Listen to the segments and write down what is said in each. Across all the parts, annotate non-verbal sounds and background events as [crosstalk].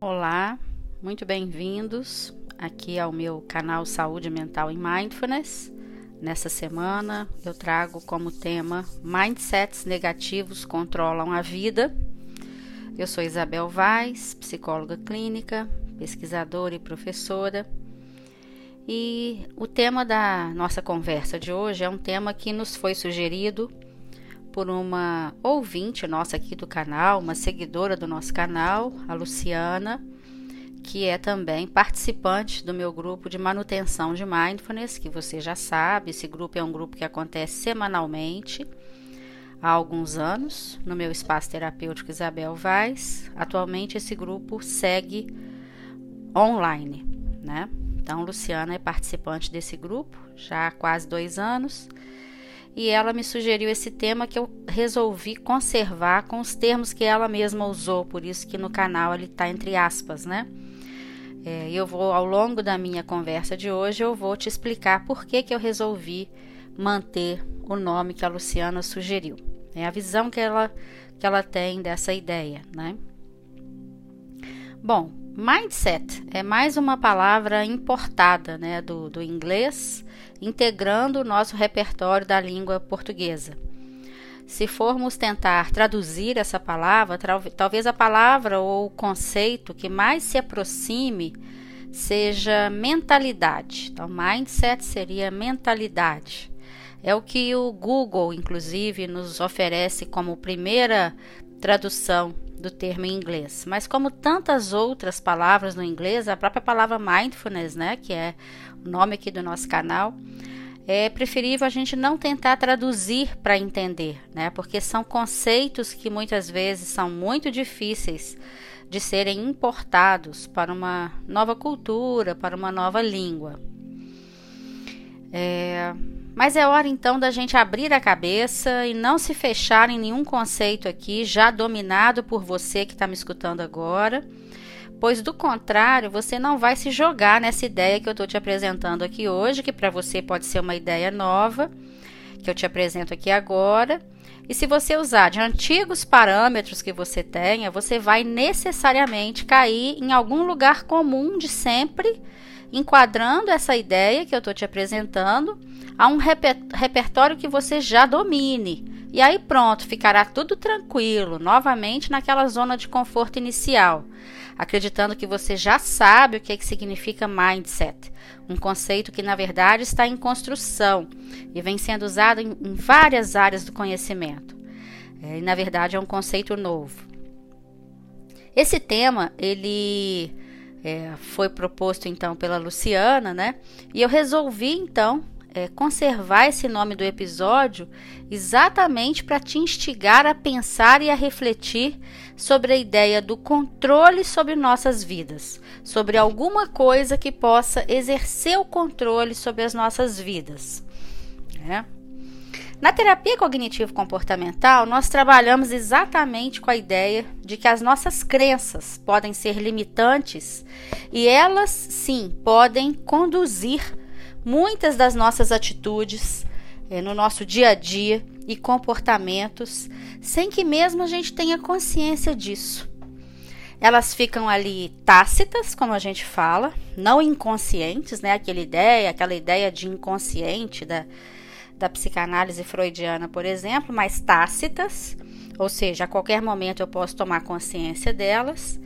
Olá, muito bem-vindos aqui ao meu canal Saúde Mental e Mindfulness. Nessa semana eu trago como tema Mindsets negativos controlam a vida. Eu sou Isabel Vaz, psicóloga clínica, pesquisadora e professora. E o tema da nossa conversa de hoje é um tema que nos foi sugerido por uma ouvinte nossa aqui do canal, uma seguidora do nosso canal, a Luciana, que é também participante do meu grupo de manutenção de mindfulness, que você já sabe, esse grupo é um grupo que acontece semanalmente há alguns anos no meu espaço terapêutico Isabel Vaz. Atualmente esse grupo segue online, né? Então, Luciana é participante desse grupo já há quase dois anos e ela me sugeriu esse tema que eu resolvi conservar com os termos que ela mesma usou, por isso que no canal ele está entre aspas, né? É, eu vou, ao longo da minha conversa de hoje, eu vou te explicar por que, que eu resolvi manter o nome que a Luciana sugeriu. É a visão que ela, que ela tem dessa ideia, né? Bom, Mindset é mais uma palavra importada né, do, do inglês, integrando o nosso repertório da língua portuguesa. Se formos tentar traduzir essa palavra, talvez a palavra ou o conceito que mais se aproxime seja mentalidade. Então, mindset seria mentalidade. É o que o Google, inclusive, nos oferece como primeira tradução do termo em inglês. Mas como tantas outras palavras no inglês, a própria palavra mindfulness, né, que é o nome aqui do nosso canal, é preferível a gente não tentar traduzir para entender, né? Porque são conceitos que muitas vezes são muito difíceis de serem importados para uma nova cultura, para uma nova língua. É, mas é hora então da gente abrir a cabeça e não se fechar em nenhum conceito aqui já dominado por você que está me escutando agora, pois do contrário você não vai se jogar nessa ideia que eu estou te apresentando aqui hoje, que para você pode ser uma ideia nova, que eu te apresento aqui agora. E se você usar de antigos parâmetros que você tenha, você vai necessariamente cair em algum lugar comum de sempre, enquadrando essa ideia que eu estou te apresentando a um reper repertório que você já domine. E aí pronto, ficará tudo tranquilo, novamente naquela zona de conforto inicial, acreditando que você já sabe o que, é que significa mindset, um conceito que na verdade está em construção e vem sendo usado em, em várias áreas do conhecimento. É, e na verdade é um conceito novo. Esse tema ele é, foi proposto então pela Luciana, né? E eu resolvi então é, conservar esse nome do episódio exatamente para te instigar a pensar e a refletir sobre a ideia do controle sobre nossas vidas, sobre alguma coisa que possa exercer o controle sobre as nossas vidas. Né? Na terapia cognitivo-comportamental, nós trabalhamos exatamente com a ideia de que as nossas crenças podem ser limitantes e elas, sim, podem conduzir muitas das nossas atitudes é, no nosso dia a dia e comportamentos sem que mesmo a gente tenha consciência disso. Elas ficam ali tácitas, como a gente fala, não inconscientes, né? Aquela ideia, aquela ideia de inconsciente da, da psicanálise freudiana, por exemplo, mas tácitas, ou seja, a qualquer momento eu posso tomar consciência delas.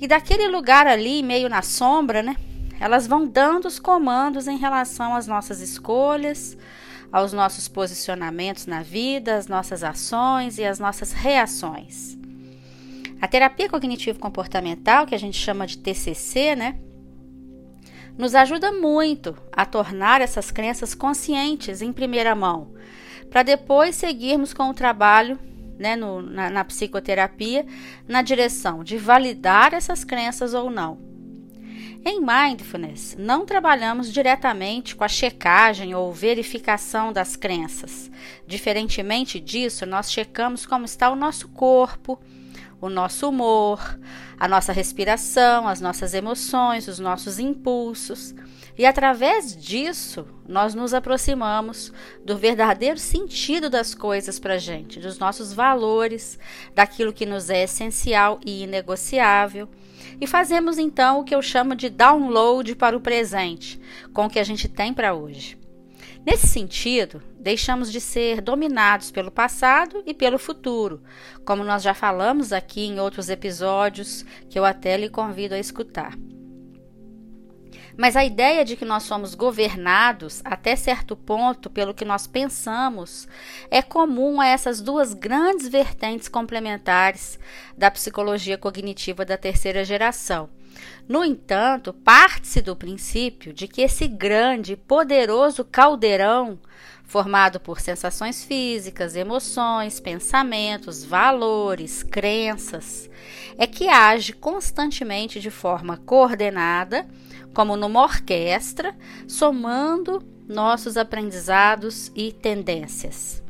E daquele lugar ali, meio na sombra, né? Elas vão dando os comandos em relação às nossas escolhas, aos nossos posicionamentos na vida, às nossas ações e às nossas reações. A terapia cognitivo-comportamental, que a gente chama de TCC, né, nos ajuda muito a tornar essas crenças conscientes em primeira mão, para depois seguirmos com o trabalho né, no, na, na psicoterapia na direção de validar essas crenças ou não. Em mindfulness, não trabalhamos diretamente com a checagem ou verificação das crenças. Diferentemente disso, nós checamos como está o nosso corpo, o nosso humor, a nossa respiração, as nossas emoções, os nossos impulsos. E através disso, nós nos aproximamos do verdadeiro sentido das coisas para gente, dos nossos valores, daquilo que nos é essencial e inegociável. E fazemos então o que eu chamo de download para o presente, com o que a gente tem para hoje. Nesse sentido, deixamos de ser dominados pelo passado e pelo futuro, como nós já falamos aqui em outros episódios que eu até lhe convido a escutar. Mas a ideia de que nós somos governados até certo ponto pelo que nós pensamos é comum a essas duas grandes vertentes complementares da psicologia cognitiva da terceira geração. No entanto, parte-se do princípio de que esse grande e poderoso caldeirão, formado por sensações físicas, emoções, pensamentos, valores, crenças, é que age constantemente de forma coordenada como numa orquestra, somando nossos aprendizados e tendências.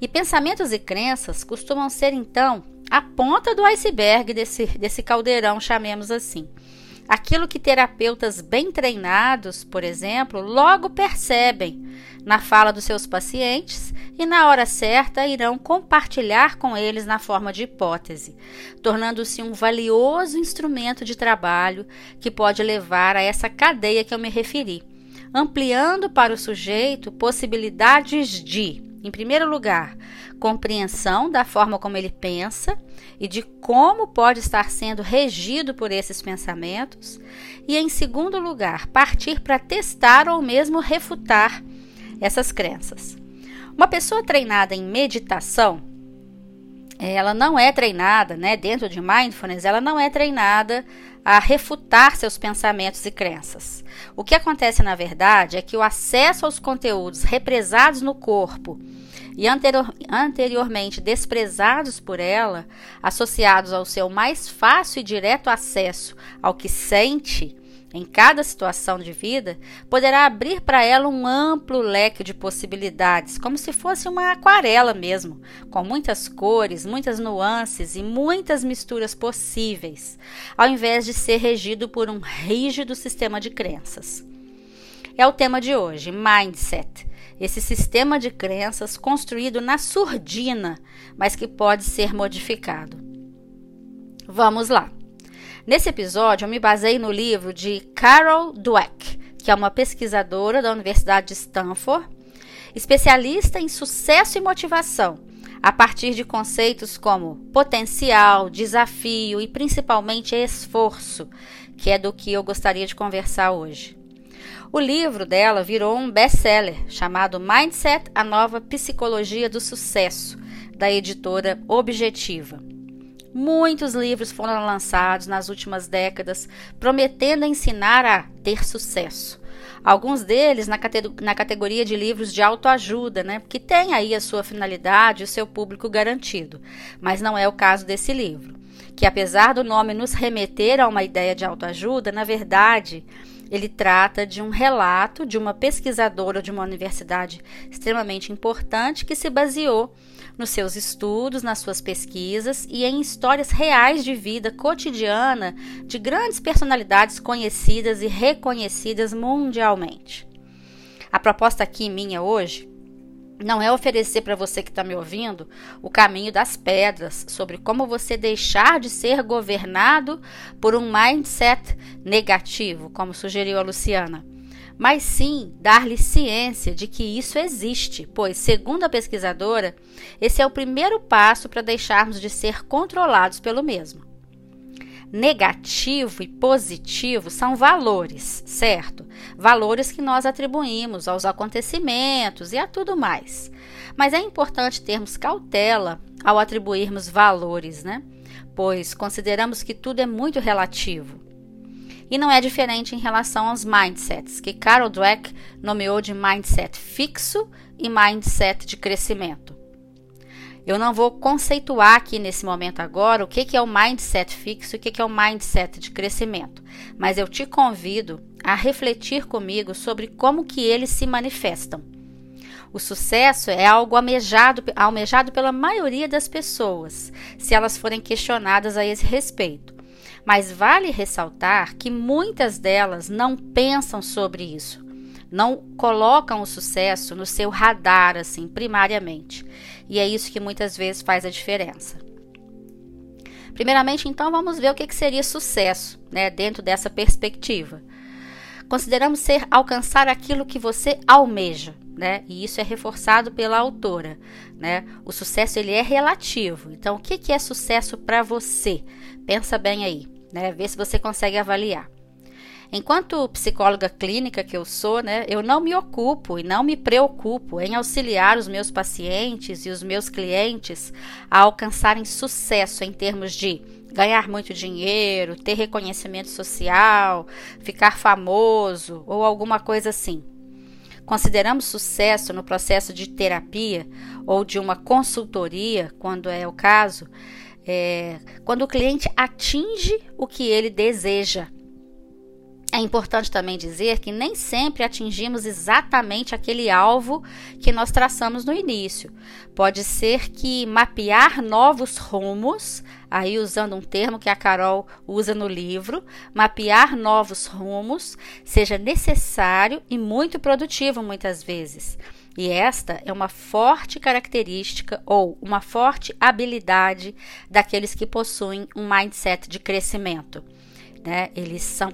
E pensamentos e crenças costumam ser, então, a ponta do iceberg desse, desse caldeirão, chamemos assim. Aquilo que terapeutas bem treinados, por exemplo, logo percebem na fala dos seus pacientes e, na hora certa, irão compartilhar com eles na forma de hipótese, tornando-se um valioso instrumento de trabalho que pode levar a essa cadeia que eu me referi, ampliando para o sujeito possibilidades de, em primeiro lugar, compreensão da forma como ele pensa e de como pode estar sendo regido por esses pensamentos, e, em segundo lugar, partir para testar ou mesmo refutar essas crenças. Uma pessoa treinada em meditação, ela não é treinada, né, dentro de mindfulness, ela não é treinada a refutar seus pensamentos e crenças. O que acontece na verdade é que o acesso aos conteúdos represados no corpo e anterior, anteriormente desprezados por ela, associados ao seu mais fácil e direto acesso ao que sente em cada situação de vida, poderá abrir para ela um amplo leque de possibilidades, como se fosse uma aquarela mesmo, com muitas cores, muitas nuances e muitas misturas possíveis, ao invés de ser regido por um rígido sistema de crenças. É o tema de hoje, mindset esse sistema de crenças construído na surdina, mas que pode ser modificado. Vamos lá. Nesse episódio, eu me basei no livro de Carol Dweck, que é uma pesquisadora da Universidade de Stanford, especialista em sucesso e motivação, a partir de conceitos como potencial, desafio e principalmente esforço, que é do que eu gostaria de conversar hoje. O livro dela virou um best-seller chamado Mindset: A Nova Psicologia do Sucesso, da editora Objetiva. Muitos livros foram lançados nas últimas décadas prometendo ensinar a ter sucesso. Alguns deles na, na categoria de livros de autoajuda, né, que tem aí a sua finalidade o seu público garantido. Mas não é o caso desse livro, que apesar do nome nos remeter a uma ideia de autoajuda, na verdade ele trata de um relato de uma pesquisadora de uma universidade extremamente importante que se baseou nos seus estudos, nas suas pesquisas e em histórias reais de vida cotidiana de grandes personalidades conhecidas e reconhecidas mundialmente. A proposta aqui minha hoje não é oferecer para você que está me ouvindo o caminho das pedras sobre como você deixar de ser governado por um mindset negativo, como sugeriu a Luciana, mas sim dar-lhe ciência de que isso existe, pois, segundo a pesquisadora, esse é o primeiro passo para deixarmos de ser controlados pelo mesmo negativo e positivo são valores, certo? Valores que nós atribuímos aos acontecimentos e a tudo mais. Mas é importante termos cautela ao atribuirmos valores, né? Pois consideramos que tudo é muito relativo. E não é diferente em relação aos mindsets, que Carol Dweck nomeou de mindset fixo e mindset de crescimento. Eu não vou conceituar aqui nesse momento agora o que, é o mindset fixo e o que, que é o mindset de crescimento, mas eu te convido a refletir comigo sobre como que eles se manifestam. O sucesso é algo almejado, almejado pela maioria das pessoas, se elas forem questionadas a esse respeito. Mas vale ressaltar que muitas delas não pensam sobre isso, não colocam o sucesso no seu radar, assim, primariamente. E é isso que muitas vezes faz a diferença. Primeiramente, então, vamos ver o que seria sucesso, né, dentro dessa perspectiva. Consideramos ser alcançar aquilo que você almeja, né? E isso é reforçado pela autora, né? O sucesso ele é relativo. Então, o que, é sucesso para você? Pensa bem aí, né? Vê se você consegue avaliar. Enquanto psicóloga clínica que eu sou, né, eu não me ocupo e não me preocupo em auxiliar os meus pacientes e os meus clientes a alcançarem sucesso em termos de ganhar muito dinheiro, ter reconhecimento social, ficar famoso ou alguma coisa assim. Consideramos sucesso no processo de terapia ou de uma consultoria, quando é o caso, é, quando o cliente atinge o que ele deseja é importante também dizer que nem sempre atingimos exatamente aquele alvo que nós traçamos no início. Pode ser que mapear novos rumos, aí usando um termo que a Carol usa no livro, mapear novos rumos seja necessário e muito produtivo muitas vezes. E esta é uma forte característica ou uma forte habilidade daqueles que possuem um mindset de crescimento. Né? Eles são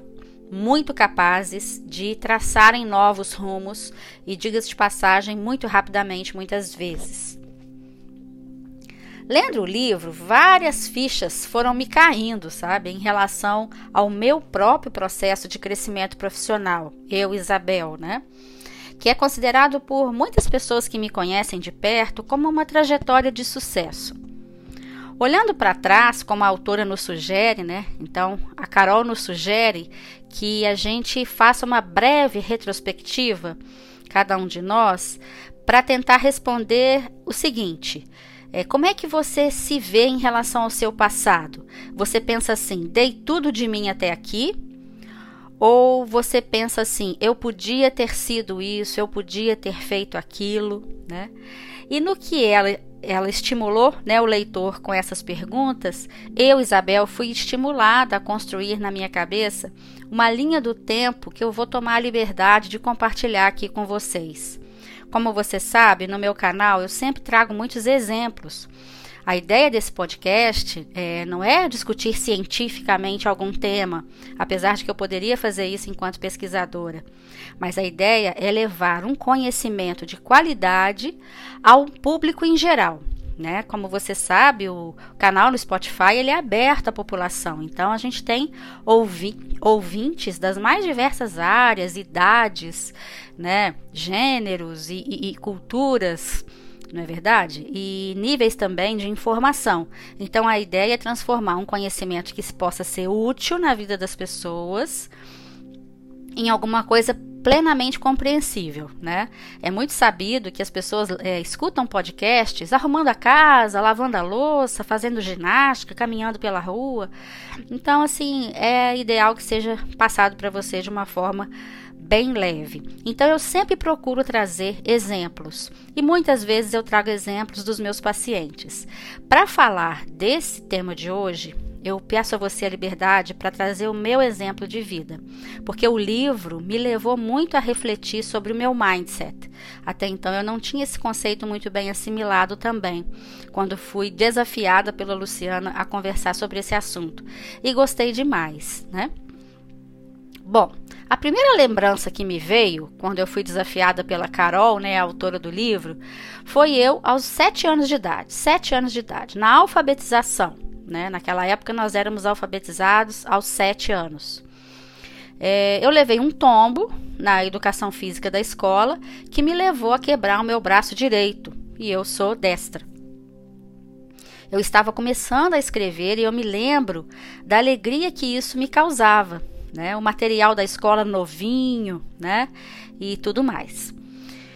muito capazes de traçarem novos rumos e, diga-se de passagem, muito rapidamente, muitas vezes. Lendo o livro, várias fichas foram me caindo, sabe, em relação ao meu próprio processo de crescimento profissional, eu, Isabel, né? Que é considerado por muitas pessoas que me conhecem de perto como uma trajetória de sucesso. Olhando para trás, como a autora nos sugere, né? Então, a Carol nos sugere que a gente faça uma breve retrospectiva, cada um de nós, para tentar responder o seguinte: é, como é que você se vê em relação ao seu passado? Você pensa assim, dei tudo de mim até aqui? Ou você pensa assim, eu podia ter sido isso, eu podia ter feito aquilo, né? E no que ela ela estimulou né, o leitor com essas perguntas, eu, Isabel, fui estimulada a construir na minha cabeça uma linha do tempo que eu vou tomar a liberdade de compartilhar aqui com vocês. Como você sabe, no meu canal eu sempre trago muitos exemplos a ideia desse podcast é, não é discutir cientificamente algum tema, apesar de que eu poderia fazer isso enquanto pesquisadora, mas a ideia é levar um conhecimento de qualidade ao público em geral. Né? Como você sabe, o canal no Spotify ele é aberto à população, então a gente tem ouvi ouvintes das mais diversas áreas, idades, né? gêneros e, e, e culturas não é verdade? E níveis também de informação. Então a ideia é transformar um conhecimento que possa ser útil na vida das pessoas em alguma coisa plenamente compreensível, né? É muito sabido que as pessoas é, escutam podcasts arrumando a casa, lavando a louça, fazendo ginástica, caminhando pela rua. Então, assim, é ideal que seja passado para você de uma forma bem leve. Então eu sempre procuro trazer exemplos e muitas vezes eu trago exemplos dos meus pacientes. Para falar desse tema de hoje, eu peço a você a liberdade para trazer o meu exemplo de vida, porque o livro me levou muito a refletir sobre o meu mindset. Até então eu não tinha esse conceito muito bem assimilado também, quando fui desafiada pela Luciana a conversar sobre esse assunto. E gostei demais, né? Bom, a primeira lembrança que me veio, quando eu fui desafiada pela Carol, né, a autora do livro, foi eu aos sete anos de idade. Sete anos de idade, na alfabetização. Né? Naquela época nós éramos alfabetizados aos sete anos. É, eu levei um tombo na educação física da escola que me levou a quebrar o meu braço direito e eu sou destra. Eu estava começando a escrever e eu me lembro da alegria que isso me causava né? O material da escola novinho, né? E tudo mais.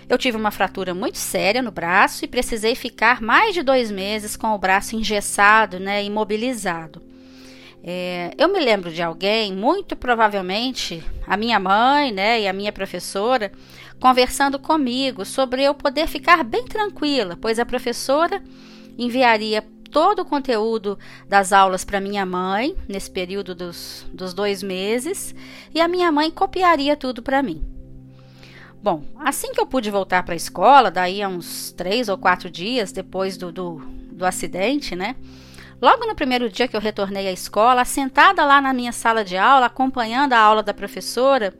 Eu tive uma fratura muito séria no braço e precisei ficar mais de dois meses com o braço engessado, né? Imobilizado. É, eu me lembro de alguém, muito provavelmente a minha mãe, né, e a minha professora, conversando comigo sobre eu poder ficar bem tranquila, pois a professora enviaria todo o conteúdo das aulas para minha mãe, nesse período dos, dos dois meses, e a minha mãe copiaria tudo para mim. Bom, assim que eu pude voltar para a escola, daí a uns três ou quatro dias depois do, do, do acidente, né? Logo no primeiro dia que eu retornei à escola, sentada lá na minha sala de aula, acompanhando a aula da professora,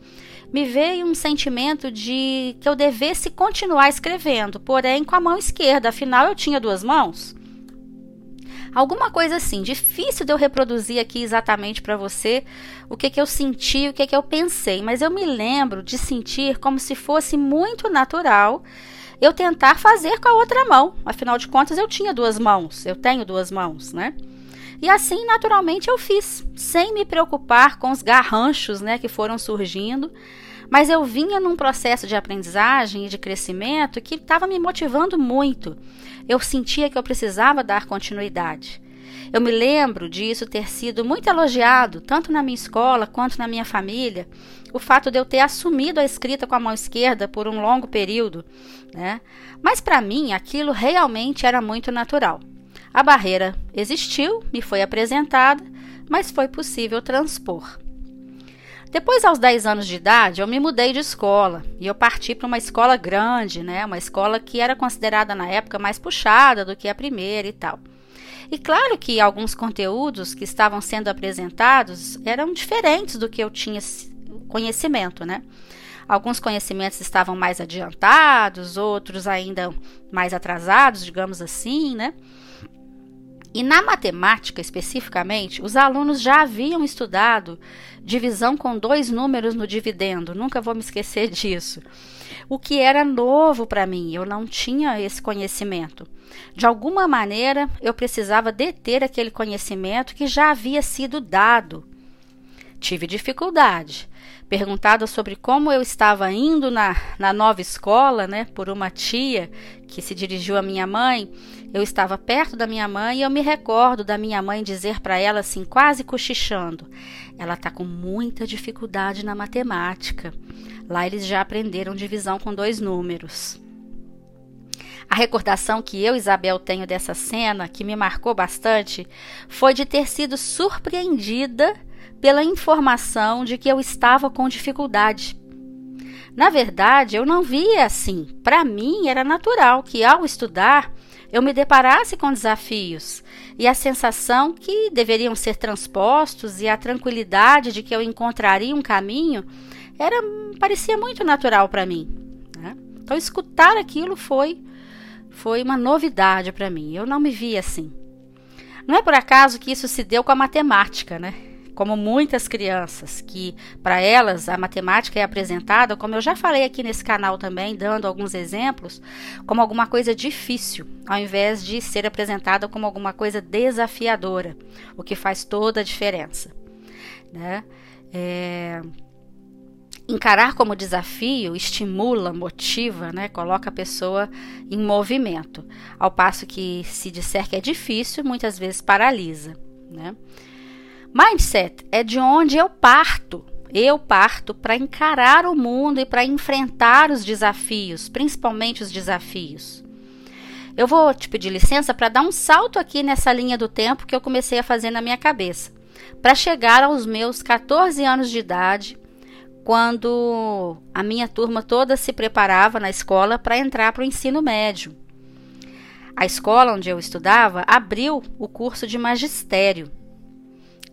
me veio um sentimento de que eu devesse continuar escrevendo, porém com a mão esquerda, afinal eu tinha duas mãos. Alguma coisa assim, difícil de eu reproduzir aqui exatamente para você o que, que eu senti, o que, que eu pensei, mas eu me lembro de sentir como se fosse muito natural eu tentar fazer com a outra mão. Afinal de contas, eu tinha duas mãos, eu tenho duas mãos, né? E assim, naturalmente, eu fiz, sem me preocupar com os garranchos né, que foram surgindo. Mas eu vinha num processo de aprendizagem e de crescimento que estava me motivando muito. Eu sentia que eu precisava dar continuidade. Eu me lembro disso ter sido muito elogiado, tanto na minha escola quanto na minha família, o fato de eu ter assumido a escrita com a mão esquerda por um longo período, né? Mas para mim aquilo realmente era muito natural. A barreira existiu, me foi apresentada, mas foi possível transpor. Depois, aos 10 anos de idade, eu me mudei de escola e eu parti para uma escola grande, né? Uma escola que era considerada na época mais puxada do que a primeira e tal. E claro que alguns conteúdos que estavam sendo apresentados eram diferentes do que eu tinha conhecimento, né? Alguns conhecimentos estavam mais adiantados, outros ainda mais atrasados, digamos assim, né? E na matemática, especificamente, os alunos já haviam estudado divisão com dois números no dividendo, nunca vou me esquecer disso. O que era novo para mim, eu não tinha esse conhecimento. De alguma maneira, eu precisava deter aquele conhecimento que já havia sido dado. Tive dificuldade. Perguntada sobre como eu estava indo na, na nova escola, né, por uma tia que se dirigiu à minha mãe, eu estava perto da minha mãe e eu me recordo da minha mãe dizer para ela assim, quase cochichando: ela está com muita dificuldade na matemática. Lá eles já aprenderam divisão com dois números. A recordação que eu, Isabel, tenho dessa cena, que me marcou bastante, foi de ter sido surpreendida pela informação de que eu estava com dificuldade. Na verdade, eu não via assim. Para mim, era natural que, ao estudar, eu me deparasse com desafios e a sensação que deveriam ser transpostos e a tranquilidade de que eu encontraria um caminho era parecia muito natural para mim. Né? Então escutar aquilo foi foi uma novidade para mim. Eu não me via assim. Não é por acaso que isso se deu com a matemática, né? Como muitas crianças, que para elas a matemática é apresentada, como eu já falei aqui nesse canal também, dando alguns exemplos, como alguma coisa difícil, ao invés de ser apresentada como alguma coisa desafiadora, o que faz toda a diferença. Né? É... Encarar como desafio estimula, motiva, né? coloca a pessoa em movimento, ao passo que se disser que é difícil, muitas vezes paralisa. Né? Mindset é de onde eu parto. Eu parto para encarar o mundo e para enfrentar os desafios, principalmente os desafios. Eu vou te pedir licença para dar um salto aqui nessa linha do tempo que eu comecei a fazer na minha cabeça, para chegar aos meus 14 anos de idade, quando a minha turma toda se preparava na escola para entrar para o ensino médio. A escola onde eu estudava abriu o curso de magistério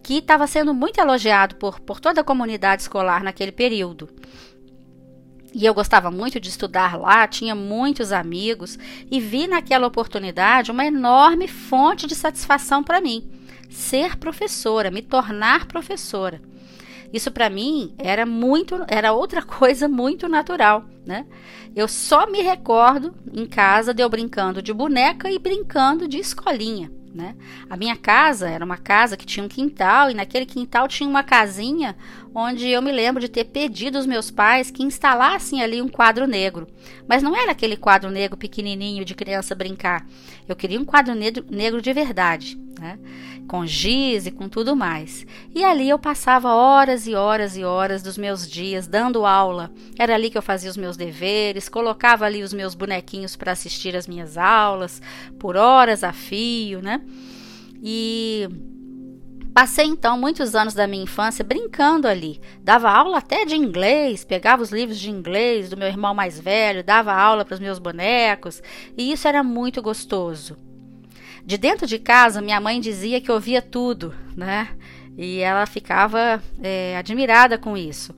que estava sendo muito elogiado por, por toda a comunidade escolar naquele período. E eu gostava muito de estudar lá, tinha muitos amigos e vi naquela oportunidade uma enorme fonte de satisfação para mim, ser professora, me tornar professora. Isso para mim era muito, era outra [laughs] coisa muito natural, né? Eu só me recordo em casa de eu brincando de boneca e brincando de escolinha. Né? A minha casa era uma casa que tinha um quintal e naquele quintal tinha uma casinha onde eu me lembro de ter pedido aos meus pais que instalassem ali um quadro negro. Mas não era aquele quadro negro pequenininho de criança brincar. Eu queria um quadro negro, negro de verdade. né? Com giz e com tudo mais. E ali eu passava horas e horas e horas dos meus dias dando aula. Era ali que eu fazia os meus deveres, colocava ali os meus bonequinhos para assistir as minhas aulas, por horas a fio, né? E Passei então muitos anos da minha infância brincando ali. Dava aula até de inglês, pegava os livros de inglês do meu irmão mais velho, dava aula para os meus bonecos, e isso era muito gostoso. De dentro de casa, minha mãe dizia que ouvia tudo, né? E ela ficava é, admirada com isso.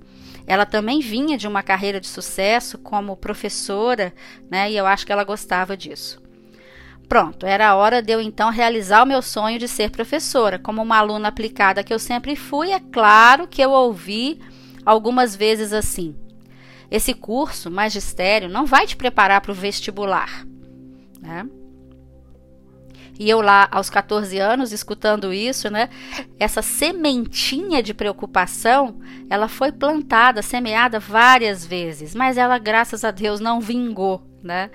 Ela também vinha de uma carreira de sucesso como professora, né? E eu acho que ela gostava disso. Pronto, era a hora de eu então realizar o meu sonho de ser professora. Como uma aluna aplicada que eu sempre fui, é claro que eu ouvi algumas vezes assim: esse curso, magistério, não vai te preparar para o vestibular. Né? E eu lá aos 14 anos escutando isso, né? Essa sementinha de preocupação, ela foi plantada, semeada várias vezes, mas ela graças a Deus não vingou, né?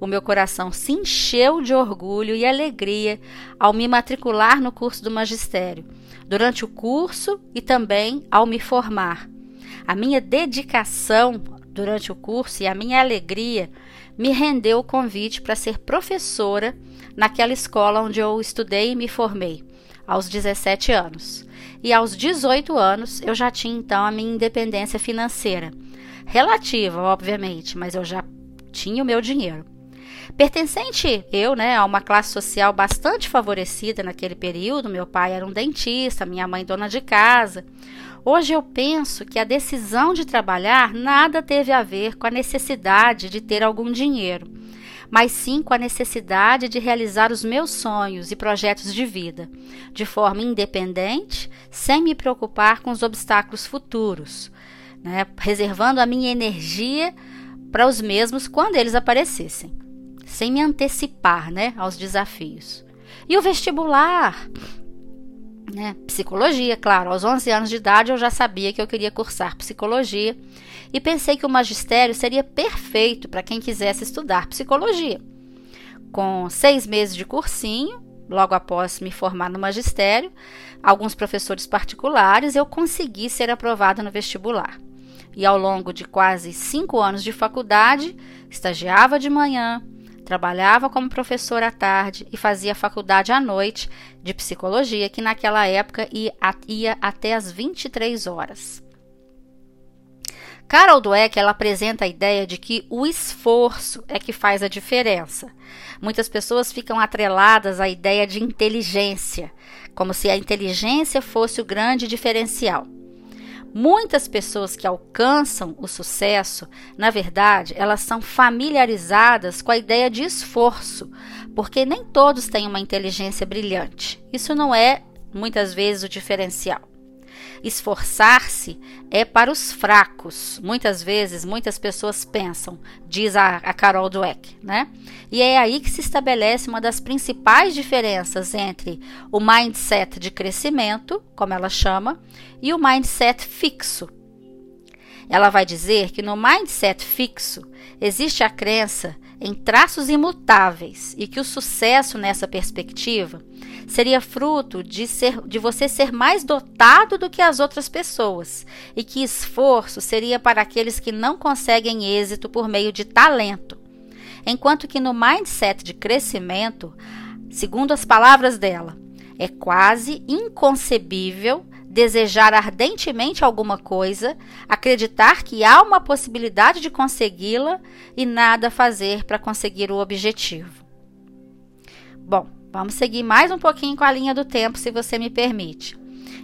o meu coração se encheu de orgulho e alegria ao me matricular no curso do magistério, durante o curso e também ao me formar. A minha dedicação durante o curso e a minha alegria me rendeu o convite para ser professora naquela escola onde eu estudei e me formei, aos 17 anos. E aos 18 anos eu já tinha então a minha independência financeira. Relativa, obviamente, mas eu já tinha o meu dinheiro. Pertencente eu, né, a uma classe social bastante favorecida naquele período, meu pai era um dentista, minha mãe dona de casa. Hoje eu penso que a decisão de trabalhar nada teve a ver com a necessidade de ter algum dinheiro, mas sim com a necessidade de realizar os meus sonhos e projetos de vida, de forma independente, sem me preocupar com os obstáculos futuros, né, reservando a minha energia para os mesmos quando eles aparecessem sem me antecipar né, aos desafios. E o vestibular? Né? Psicologia, claro. Aos 11 anos de idade eu já sabia que eu queria cursar psicologia e pensei que o magistério seria perfeito para quem quisesse estudar psicologia. Com seis meses de cursinho, logo após me formar no magistério, alguns professores particulares, eu consegui ser aprovada no vestibular. E ao longo de quase cinco anos de faculdade, estagiava de manhã, Trabalhava como professora à tarde e fazia faculdade à noite de psicologia, que naquela época ia, ia até as 23 horas. Carol Dweck ela apresenta a ideia de que o esforço é que faz a diferença. Muitas pessoas ficam atreladas à ideia de inteligência, como se a inteligência fosse o grande diferencial. Muitas pessoas que alcançam o sucesso, na verdade, elas são familiarizadas com a ideia de esforço, porque nem todos têm uma inteligência brilhante. Isso não é muitas vezes o diferencial. Esforçar-se é para os fracos. Muitas vezes, muitas pessoas pensam, diz a, a Carol Dweck, né? E é aí que se estabelece uma das principais diferenças entre o mindset de crescimento, como ela chama, e o mindset fixo. Ela vai dizer que no mindset fixo existe a crença em traços imutáveis e que o sucesso nessa perspectiva seria fruto de, ser, de você ser mais dotado do que as outras pessoas e que esforço seria para aqueles que não conseguem êxito por meio de talento. Enquanto que no mindset de crescimento, segundo as palavras dela, é quase inconcebível desejar ardentemente alguma coisa, acreditar que há uma possibilidade de consegui-la e nada fazer para conseguir o objetivo. Bom, vamos seguir mais um pouquinho com a linha do tempo, se você me permite.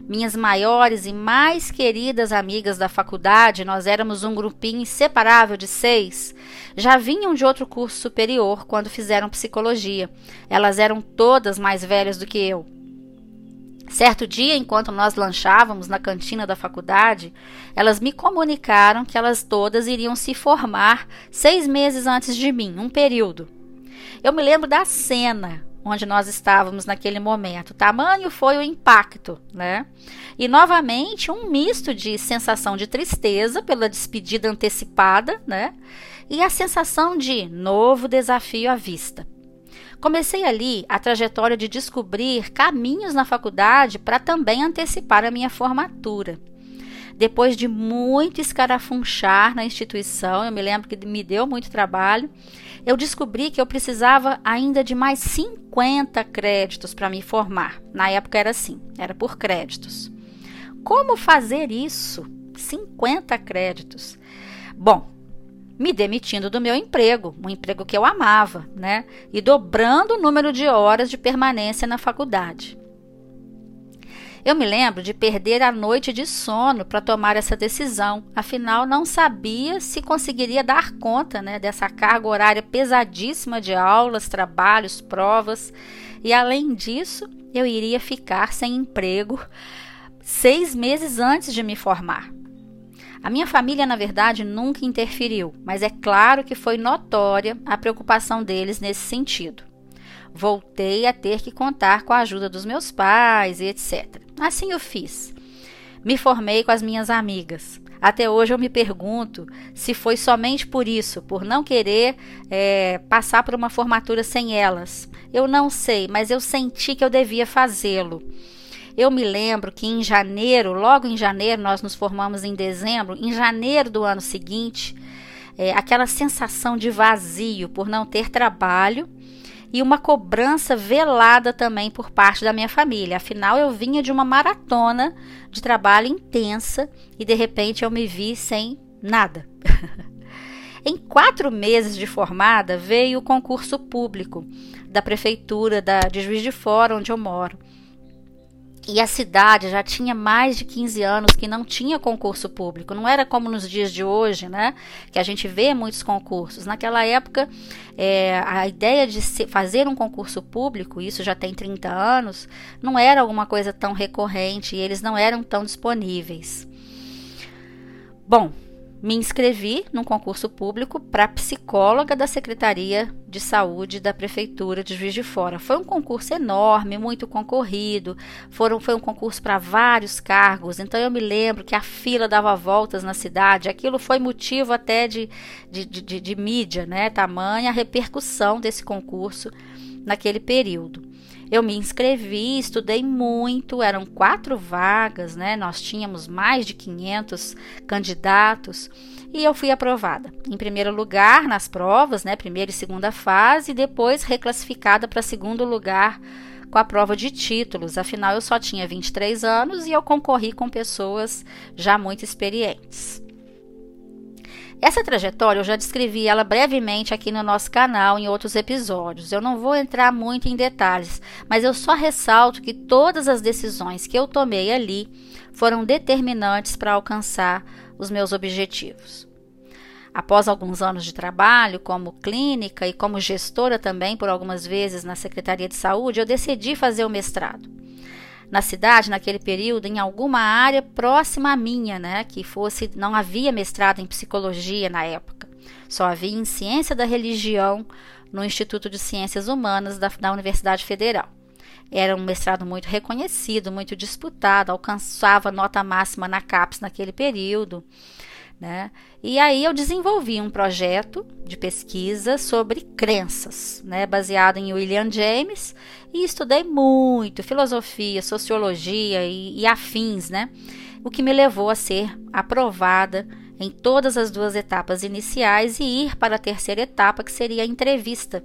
Minhas maiores e mais queridas amigas da faculdade, nós éramos um grupinho inseparável de seis, já vinham de outro curso superior quando fizeram psicologia. Elas eram todas mais velhas do que eu. Certo dia, enquanto nós lanchávamos na cantina da faculdade, elas me comunicaram que elas todas iriam se formar seis meses antes de mim, um período. Eu me lembro da cena onde nós estávamos naquele momento. Tamanho foi o impacto, né? E novamente um misto de sensação de tristeza pela despedida antecipada, né? E a sensação de novo desafio à vista. Comecei ali a trajetória de descobrir caminhos na faculdade para também antecipar a minha formatura. Depois de muito escarafunchar na instituição, eu me lembro que me deu muito trabalho, eu descobri que eu precisava ainda de mais 50 créditos para me formar. Na época era assim, era por créditos. Como fazer isso? 50 créditos. Bom, me demitindo do meu emprego, um emprego que eu amava, né? E dobrando o número de horas de permanência na faculdade. Eu me lembro de perder a noite de sono para tomar essa decisão, afinal não sabia se conseguiria dar conta né, dessa carga horária pesadíssima de aulas, trabalhos, provas, e além disso, eu iria ficar sem emprego seis meses antes de me formar. A minha família, na verdade, nunca interferiu, mas é claro que foi notória a preocupação deles nesse sentido. Voltei a ter que contar com a ajuda dos meus pais e etc. Assim eu fiz. Me formei com as minhas amigas. Até hoje eu me pergunto se foi somente por isso, por não querer é, passar por uma formatura sem elas. Eu não sei, mas eu senti que eu devia fazê-lo. Eu me lembro que em janeiro, logo em janeiro, nós nos formamos em dezembro, em janeiro do ano seguinte, é, aquela sensação de vazio por não ter trabalho e uma cobrança velada também por parte da minha família. Afinal, eu vinha de uma maratona de trabalho intensa e de repente eu me vi sem nada. [laughs] em quatro meses de formada, veio o concurso público da prefeitura da, de Juiz de Fora, onde eu moro. E a cidade já tinha mais de 15 anos que não tinha concurso público. Não era como nos dias de hoje, né? Que a gente vê muitos concursos. Naquela época, é, a ideia de fazer um concurso público, isso já tem 30 anos, não era alguma coisa tão recorrente e eles não eram tão disponíveis. Bom, me inscrevi num concurso público para psicóloga da Secretaria de Saúde da Prefeitura de Juiz de Fora. Foi um concurso enorme, muito concorrido. Foram, foi um concurso para vários cargos. Então eu me lembro que a fila dava voltas na cidade. Aquilo foi motivo até de, de, de, de mídia, né? Tamanha a repercussão desse concurso naquele período. Eu me inscrevi, estudei muito, eram quatro vagas, né? Nós tínhamos mais de 500 candidatos e eu fui aprovada. Em primeiro lugar nas provas, né? Primeira e segunda fase, e depois reclassificada para segundo lugar com a prova de títulos. Afinal, eu só tinha 23 anos e eu concorri com pessoas já muito experientes. Essa trajetória eu já descrevi ela brevemente aqui no nosso canal em outros episódios. Eu não vou entrar muito em detalhes, mas eu só ressalto que todas as decisões que eu tomei ali foram determinantes para alcançar os meus objetivos. Após alguns anos de trabalho como clínica e como gestora também por algumas vezes na Secretaria de Saúde, eu decidi fazer o mestrado na cidade naquele período em alguma área próxima à minha, né, que fosse não havia mestrado em psicologia na época. Só havia em ciência da religião no Instituto de Ciências Humanas da, da Universidade Federal. Era um mestrado muito reconhecido, muito disputado, alcançava nota máxima na CAPES naquele período. Né? E aí eu desenvolvi um projeto de pesquisa sobre crenças, né, baseado em William James, e estudei muito filosofia, sociologia e, e afins, né? O que me levou a ser aprovada em todas as duas etapas iniciais e ir para a terceira etapa, que seria a entrevista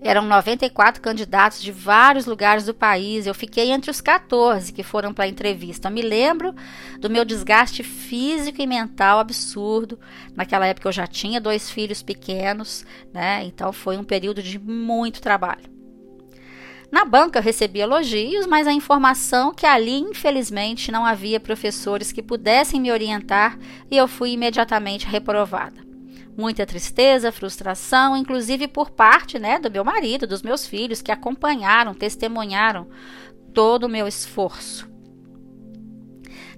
eram 94 candidatos de vários lugares do país. Eu fiquei entre os 14 que foram para a entrevista. Eu me lembro do meu desgaste físico e mental absurdo. Naquela época eu já tinha dois filhos pequenos, né? Então foi um período de muito trabalho. Na banca eu recebi elogios, mas a informação que ali, infelizmente, não havia professores que pudessem me orientar e eu fui imediatamente reprovada muita tristeza, frustração, inclusive por parte né, do meu marido, dos meus filhos, que acompanharam, testemunharam todo o meu esforço.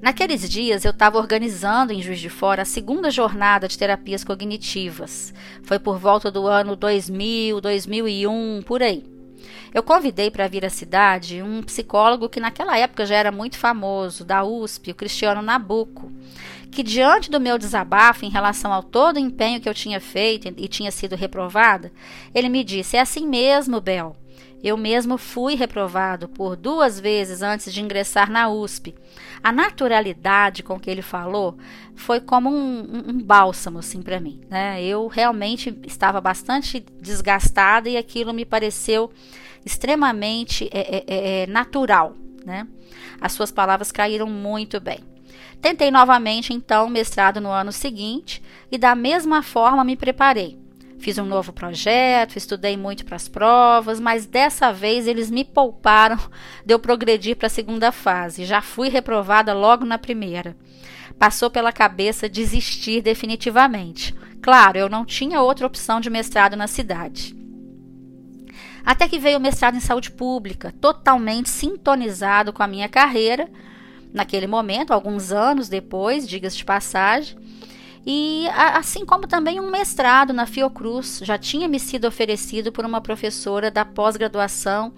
Naqueles dias eu estava organizando em Juiz de Fora a segunda jornada de terapias cognitivas. Foi por volta do ano 2000, 2001, por aí. Eu convidei para vir à cidade um psicólogo que naquela época já era muito famoso, da USP, o Cristiano Nabuco que diante do meu desabafo em relação ao todo o empenho que eu tinha feito e tinha sido reprovada, ele me disse: "É assim mesmo, Bel. Eu mesmo fui reprovado por duas vezes antes de ingressar na USP. A naturalidade com que ele falou foi como um, um, bálsamo assim para mim. Né? Eu realmente estava bastante desgastada e aquilo me pareceu extremamente é, é, é, é natural. Né? As suas palavras caíram muito bem. Tentei novamente, então, mestrado no ano seguinte e, da mesma forma, me preparei. Fiz um novo projeto, estudei muito para as provas, mas dessa vez eles me pouparam [laughs] de eu progredir para a segunda fase. Já fui reprovada logo na primeira. Passou pela cabeça desistir definitivamente. Claro, eu não tinha outra opção de mestrado na cidade. Até que veio o mestrado em saúde pública, totalmente sintonizado com a minha carreira, naquele momento, alguns anos depois, diga-se de passagem e assim como também um mestrado na Fiocruz já tinha me sido oferecido por uma professora da pós-graduação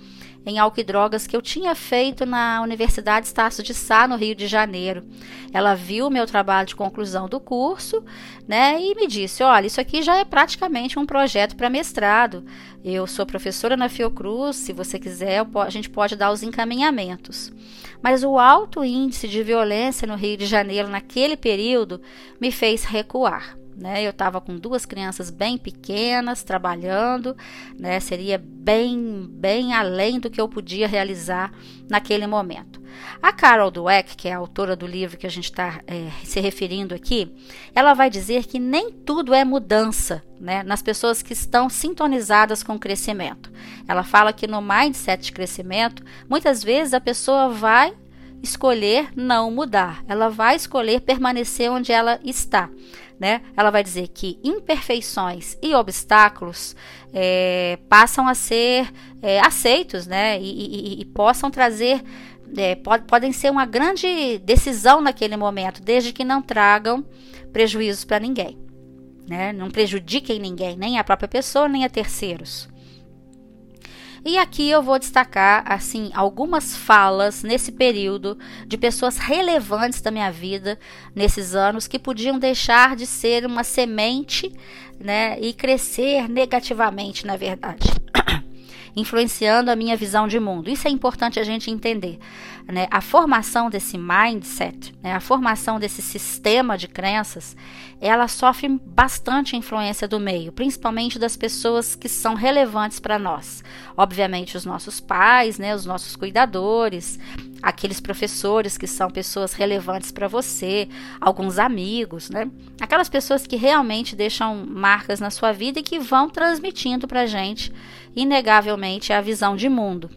em álcool e drogas que eu tinha feito na Universidade Estácio de Sá, no Rio de Janeiro. Ela viu o meu trabalho de conclusão do curso, né, e me disse: "Olha, isso aqui já é praticamente um projeto para mestrado. Eu sou professora na Fiocruz, se você quiser, a gente pode dar os encaminhamentos." Mas o alto índice de violência no Rio de Janeiro naquele período me fez recuar. Né? Eu estava com duas crianças bem pequenas, trabalhando, né? Seria bem, bem além do que eu podia realizar naquele momento. A Carol Dweck, que é a autora do livro que a gente está é, se referindo aqui, ela vai dizer que nem tudo é mudança, né? Nas pessoas que estão sintonizadas com o crescimento. Ela fala que no mindset de crescimento, muitas vezes a pessoa vai escolher não mudar, ela vai escolher permanecer onde ela está né? Ela vai dizer que imperfeições e obstáculos é, passam a ser é, aceitos, né? E, e, e possam trazer, é, pod, podem ser uma grande decisão naquele momento, desde que não tragam prejuízos para ninguém, né? Não prejudiquem ninguém, nem a própria pessoa, nem a terceiros. E aqui eu vou destacar assim algumas falas nesse período de pessoas relevantes da minha vida nesses anos que podiam deixar de ser uma semente, né, e crescer negativamente, na verdade. Influenciando a minha visão de mundo. Isso é importante a gente entender. Né? A formação desse mindset, né? a formação desse sistema de crenças, ela sofre bastante influência do meio, principalmente das pessoas que são relevantes para nós. Obviamente, os nossos pais, né? os nossos cuidadores, aqueles professores que são pessoas relevantes para você, alguns amigos, né? Aquelas pessoas que realmente deixam marcas na sua vida e que vão transmitindo para gente, inegavelmente, a visão de mundo.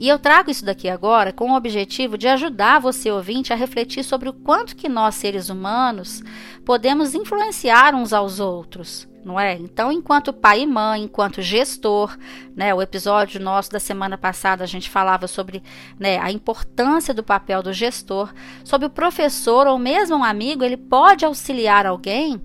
E eu trago isso daqui agora com o objetivo de ajudar você ouvinte a refletir sobre o quanto que nós seres humanos podemos influenciar uns aos outros, não é? Então, enquanto pai e mãe, enquanto gestor, né, o episódio nosso da semana passada a gente falava sobre né, a importância do papel do gestor, sobre o professor ou mesmo um amigo, ele pode auxiliar alguém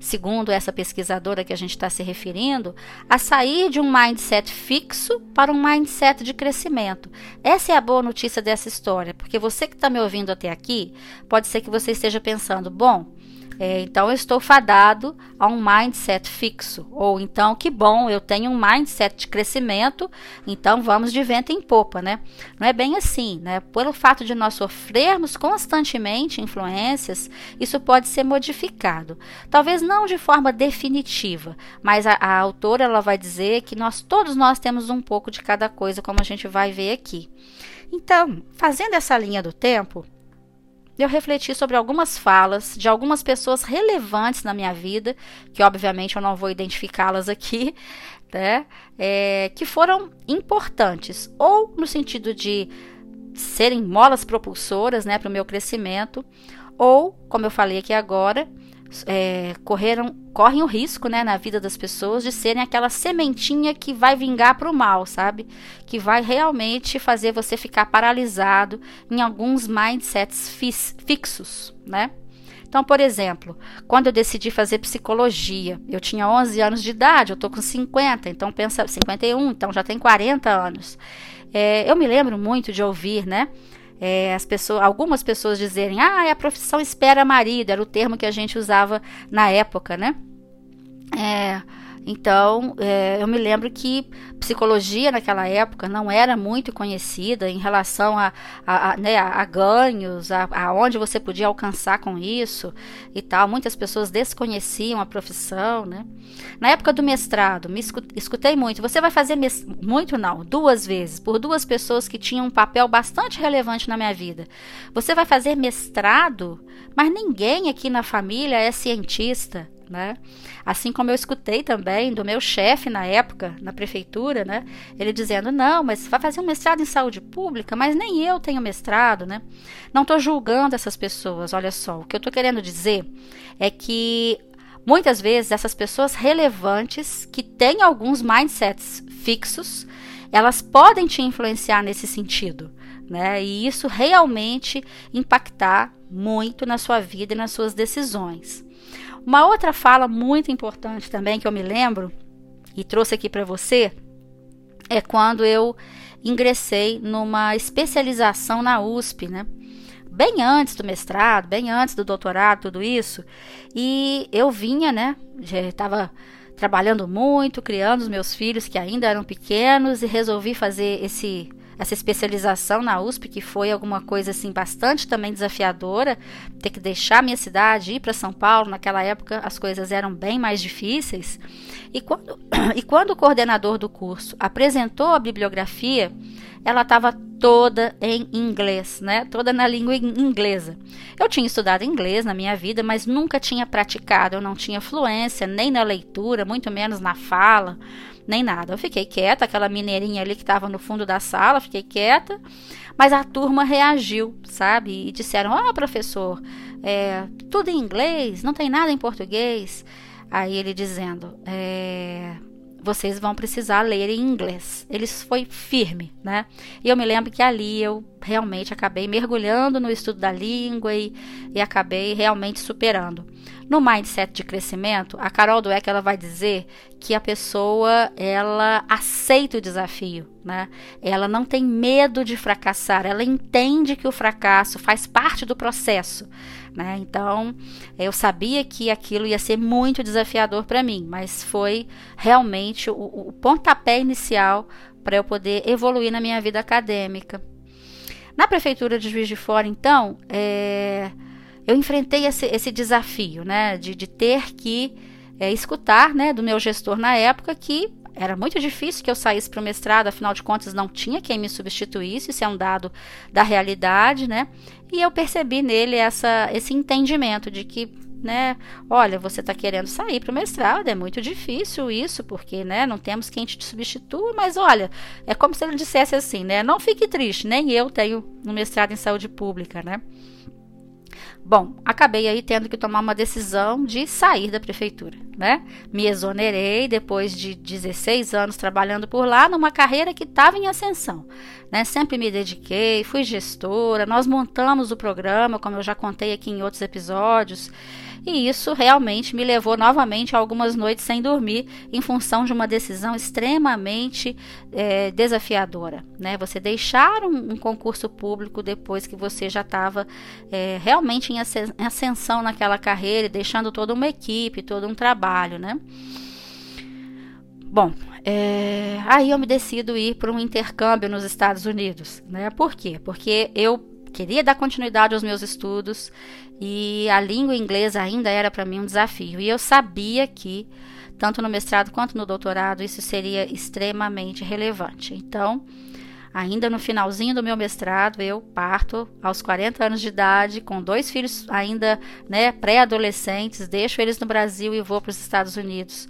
segundo essa pesquisadora que a gente está se referindo, a sair de um mindset fixo para um mindset de crescimento. Essa é a boa notícia dessa história, porque você que está me ouvindo até aqui, pode ser que você esteja pensando, bom, é, então eu estou fadado a um mindset fixo. Ou então, que bom, eu tenho um mindset de crescimento, então vamos de vento em popa, né? Não é bem assim, né? Pelo fato de nós sofrermos constantemente influências, isso pode ser modificado. Talvez não de forma definitiva, mas a, a autora ela vai dizer que nós todos nós temos um pouco de cada coisa, como a gente vai ver aqui. Então, fazendo essa linha do tempo, eu refleti sobre algumas falas de algumas pessoas relevantes na minha vida, que obviamente eu não vou identificá-las aqui, [laughs] né? É, que foram importantes, ou no sentido de serem molas propulsoras né, para o meu crescimento, ou, como eu falei aqui agora, é, correram, correm o risco né, na vida das pessoas de serem aquela sementinha que vai vingar para o mal, sabe? Que vai realmente fazer você ficar paralisado em alguns mindsets fixos, né? Então, por exemplo, quando eu decidi fazer psicologia, eu tinha 11 anos de idade, eu tô com 50, então pensa 51, então já tem 40 anos. É, eu me lembro muito de ouvir, né? É, as pessoas, algumas pessoas dizerem, ah, é a profissão espera marido, era o termo que a gente usava na época, né? É, então, é, eu me lembro que psicologia naquela época não era muito conhecida em relação a, a, a, né, a ganhos, a, a, onde você podia alcançar com isso e tal. Muitas pessoas desconheciam a profissão, né? Na época do mestrado, me escutei muito. Você vai fazer muito não, duas vezes, por duas pessoas que tinham um papel bastante relevante na minha vida. Você vai fazer mestrado, mas ninguém aqui na família é cientista né? Assim como eu escutei também do meu chefe na época, na prefeitura, né? Ele dizendo: não, mas vai fazer um mestrado em saúde pública, mas nem eu tenho mestrado, né? Não estou julgando essas pessoas, olha só. O que eu estou querendo dizer é que muitas vezes essas pessoas relevantes que têm alguns mindsets fixos, elas podem te influenciar nesse sentido. Né? E isso realmente impactar muito na sua vida e nas suas decisões. Uma outra fala muito importante também que eu me lembro e trouxe aqui para você é quando eu ingressei numa especialização na USP, né? Bem antes do mestrado, bem antes do doutorado, tudo isso. E eu vinha, né? Já estava trabalhando muito, criando os meus filhos que ainda eram pequenos e resolvi fazer esse essa especialização na USP, que foi alguma coisa assim bastante também desafiadora, ter que deixar minha cidade, ir para São Paulo, naquela época as coisas eram bem mais difíceis. E quando, [clears throat] e quando o coordenador do curso apresentou a bibliografia, ela estava toda em inglês, né? Toda na língua inglesa. Eu tinha estudado inglês na minha vida, mas nunca tinha praticado. Eu não tinha fluência nem na leitura, muito menos na fala nem nada. Eu fiquei quieta, aquela mineirinha ali que estava no fundo da sala, fiquei quieta, mas a turma reagiu, sabe? E disseram: Ah, professor, é, tudo em inglês, não tem nada em português. Aí ele dizendo: é, vocês vão precisar ler em inglês. Ele foi firme, né? E eu me lembro que ali eu realmente acabei mergulhando no estudo da língua e, e acabei realmente superando. No mindset de crescimento, a Carol Dweck ela vai dizer que a pessoa ela aceita o desafio, né? Ela não tem medo de fracassar, ela entende que o fracasso faz parte do processo, né? Então, eu sabia que aquilo ia ser muito desafiador para mim, mas foi realmente o, o pontapé inicial para eu poder evoluir na minha vida acadêmica. Na prefeitura de Juiz de Fora, então, é, eu enfrentei esse, esse desafio, né, de, de ter que é, escutar, né, do meu gestor na época que era muito difícil que eu saísse para o mestrado, afinal de contas não tinha quem me substituísse, isso é um dado da realidade, né? E eu percebi nele essa, esse entendimento de que, né, olha, você está querendo sair para o mestrado, é muito difícil isso, porque, né, não temos quem te substitua, mas olha, é como se ele dissesse assim, né, não fique triste, nem eu tenho um mestrado em saúde pública, né? Bom, acabei aí tendo que tomar uma decisão de sair da prefeitura, né? Me exonerei depois de 16 anos trabalhando por lá numa carreira que estava em ascensão, né? Sempre me dediquei, fui gestora, nós montamos o programa, como eu já contei aqui em outros episódios. E isso realmente me levou novamente a algumas noites sem dormir, em função de uma decisão extremamente é, desafiadora. Né? Você deixar um, um, concurso público depois que você já estava é, realmente em ascensão naquela carreira deixando toda uma equipe, todo um trabalho. Né? Bom, é, aí eu me decido ir para um intercâmbio nos Estados Unidos. Né? Por quê? Porque eu queria dar continuidade aos meus estudos e a língua inglesa ainda era para mim um desafio. E eu sabia que, tanto no mestrado quanto no doutorado, isso seria extremamente relevante. Então, ainda no finalzinho do meu mestrado, eu parto aos 40 anos de idade, com dois filhos ainda né, pré-adolescentes, deixo eles no Brasil e vou para os Estados Unidos.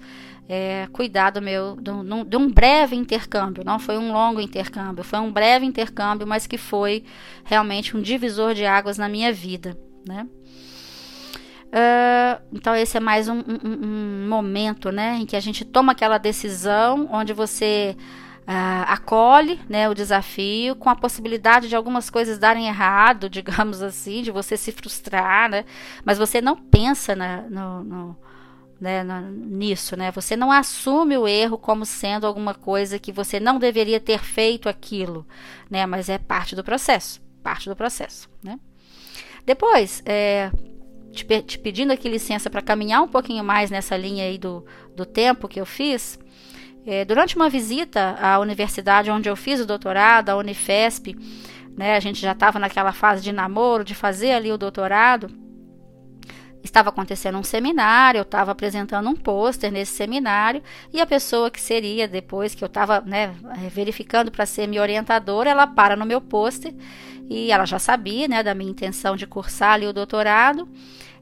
É, cuidar do meu de um, de um breve intercâmbio, não foi um longo intercâmbio, foi um breve intercâmbio, mas que foi realmente um divisor de águas na minha vida, né? Uh, então esse é mais um, um, um, momento, né, em que a gente toma aquela decisão, onde você uh, acolhe, né, o desafio, com a possibilidade de algumas coisas darem errado, [laughs] digamos assim, de você se frustrar, né, mas você não pensa na, no, no, né, nisso, né, você não assume o erro como sendo alguma coisa que você não deveria ter feito aquilo, né, mas é parte do processo. parte do processo, né? Depois, é, te, te, pedindo aqui licença para caminhar um pouquinho mais nessa linha aí do, do tempo que eu fiz, é, durante uma visita à universidade onde eu fiz o doutorado, a Unifesp, né, a gente já estava naquela fase de namoro, de fazer ali o doutorado, estava acontecendo um seminário, eu estava apresentando um pôster nesse seminário e a pessoa que seria depois que eu estava né, verificando para ser minha orientadora, ela para no meu pôster e ela já sabia né, da minha intenção de cursar ali o doutorado.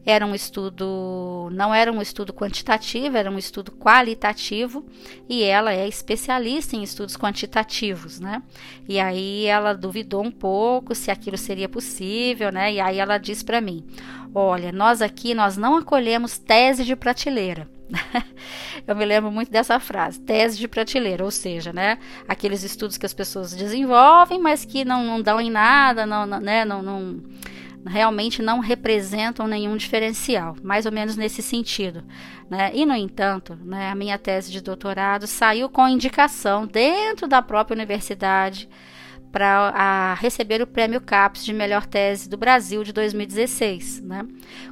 Era um estudo, não era um estudo quantitativo, era um estudo qualitativo, e ela é especialista em estudos quantitativos, né? E aí ela duvidou um pouco se aquilo seria possível, né? E aí ela disse para mim: "Olha, nós aqui nós não acolhemos tese de prateleira. [laughs] Eu me lembro muito dessa frase, tese de prateleira, ou seja, né, aqueles estudos que as pessoas desenvolvem, mas que não, não dão em nada, não, não, né, não, não realmente não representam nenhum diferencial, mais ou menos nesse sentido. Né? E, no entanto, né, a minha tese de doutorado saiu com indicação dentro da própria universidade para receber o prêmio CAPES de melhor tese do Brasil de 2016. Né?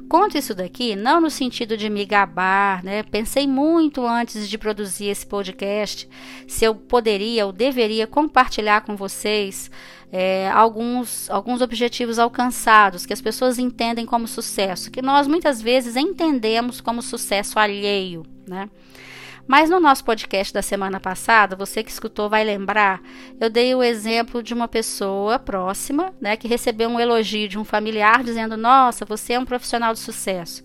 Conto isso daqui não no sentido de me gabar, né? pensei muito antes de produzir esse podcast se eu poderia ou deveria compartilhar com vocês é, alguns, alguns objetivos alcançados que as pessoas entendem como sucesso, que nós muitas vezes entendemos como sucesso alheio. Né? Mas no nosso podcast da semana passada, você que escutou vai lembrar, eu dei o exemplo de uma pessoa próxima, né, que recebeu um elogio de um familiar dizendo: "Nossa, você é um profissional de sucesso".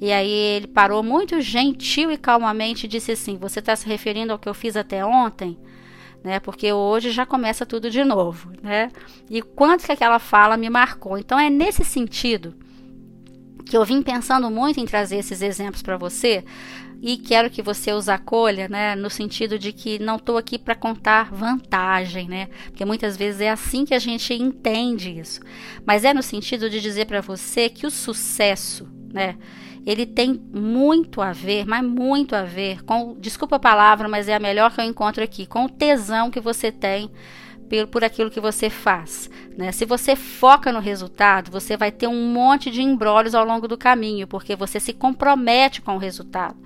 E aí ele parou muito gentil e calmamente e disse assim: "Você está se referindo ao que eu fiz até ontem?" Né, porque hoje já começa tudo de novo, né? E quanto que aquela fala me marcou. Então é nesse sentido que eu vim pensando muito em trazer esses exemplos para você, e quero que você os acolha, né, no sentido de que não estou aqui para contar vantagem, né, porque muitas vezes é assim que a gente entende isso, mas é no sentido de dizer para você que o sucesso, né, ele tem muito a ver, mas muito a ver com, desculpa a palavra, mas é a melhor que eu encontro aqui, com o tesão que você tem por, por aquilo que você faz. Né? Se você foca no resultado, você vai ter um monte de embrólios ao longo do caminho, porque você se compromete com o resultado.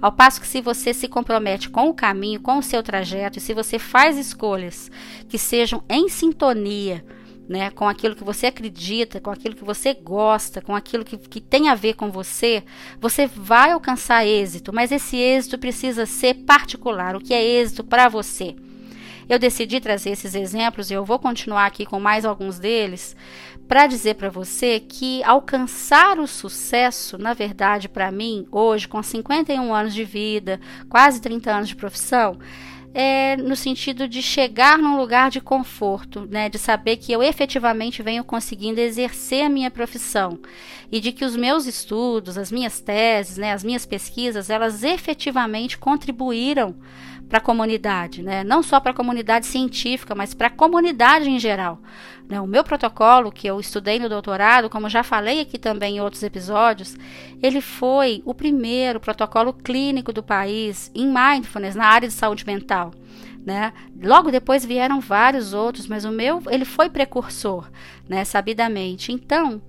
Ao passo que se você se compromete com o caminho, com o seu trajeto, e se você faz escolhas que sejam em sintonia, né, com aquilo que você acredita, com aquilo que você gosta, com aquilo que, que tem a ver com você, você vai alcançar êxito, mas esse êxito precisa ser particular. O que é êxito para você? Eu decidi trazer esses exemplos e eu vou continuar aqui com mais alguns deles para dizer para você que alcançar o sucesso, na verdade, para mim, hoje, com 51 anos de vida, quase 30 anos de profissão, é no sentido de chegar num lugar de conforto, né, de saber que eu efetivamente venho conseguindo exercer a minha profissão. E de que os meus estudos, as minhas teses, né, as minhas pesquisas, elas efetivamente contribuíram para a comunidade, né? não só para a comunidade científica, mas para a comunidade em geral. Né? O meu protocolo, que eu estudei no doutorado, como já falei aqui também em outros episódios, ele foi o primeiro protocolo clínico do país em mindfulness, na área de saúde mental. Né? Logo depois vieram vários outros, mas o meu ele foi precursor, né? sabidamente. Então,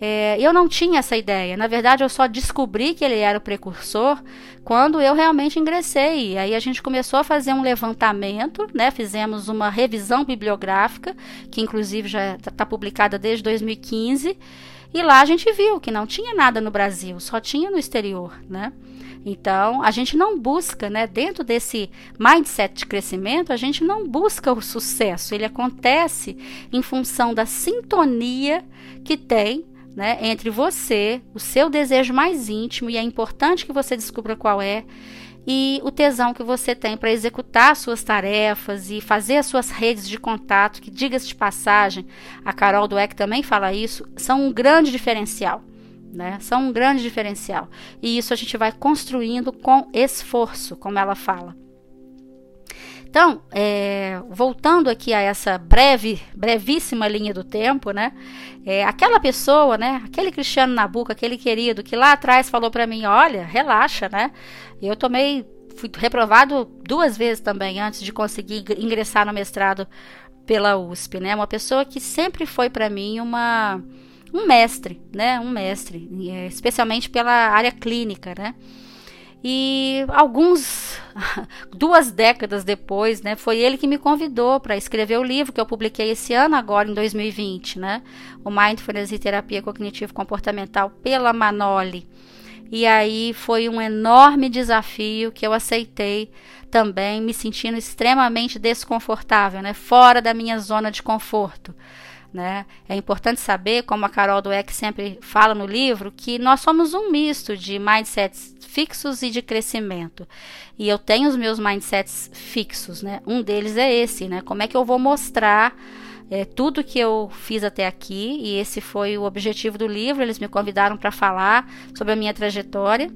é, eu não tinha essa ideia. Na verdade, eu só descobri que ele era o precursor quando eu realmente ingressei. Aí a gente começou a fazer um levantamento, né? Fizemos uma revisão bibliográfica, que inclusive já está publicada desde 2015. E lá a gente viu que não tinha nada no Brasil, só tinha no exterior, né? Então, a gente não busca, né, dentro desse mindset de crescimento, a gente não busca o sucesso. Ele acontece em função da sintonia que tem né, entre você, o seu desejo mais íntimo, e é importante que você descubra qual é, e o tesão que você tem para executar suas tarefas e fazer as suas redes de contato, que diga-se de passagem, a Carol Dweck também fala isso, são um grande diferencial. Né? São um grande diferencial. E isso a gente vai construindo com esforço, como ela fala. Então, é, voltando aqui a essa breve, brevíssima linha do tempo, né? É, aquela pessoa, né? Aquele Cristiano Nabuco, aquele querido que lá atrás falou para mim, olha, relaxa, né? Eu tomei, fui reprovado duas vezes também antes de conseguir ingressar no mestrado pela USP, né? Uma pessoa que sempre foi para mim uma um mestre, né? Um mestre, é, especialmente pela área clínica, né? E alguns, [laughs] duas décadas depois, né, foi ele que me convidou para escrever o livro que eu publiquei esse ano, agora em 2020, né, o Mindfulness e Terapia Cognitivo Comportamental pela Manoli. E aí foi um enorme desafio que eu aceitei também, me sentindo extremamente desconfortável, né, fora da minha zona de conforto. Né? É importante saber, como a Carol Dweck sempre fala no livro, que nós somos um misto de mindsets fixos e de crescimento. E eu tenho os meus mindsets fixos, né? Um deles é esse, né? Como é que eu vou mostrar é, tudo que eu fiz até aqui? E esse foi o objetivo do livro. Eles me convidaram para falar sobre a minha trajetória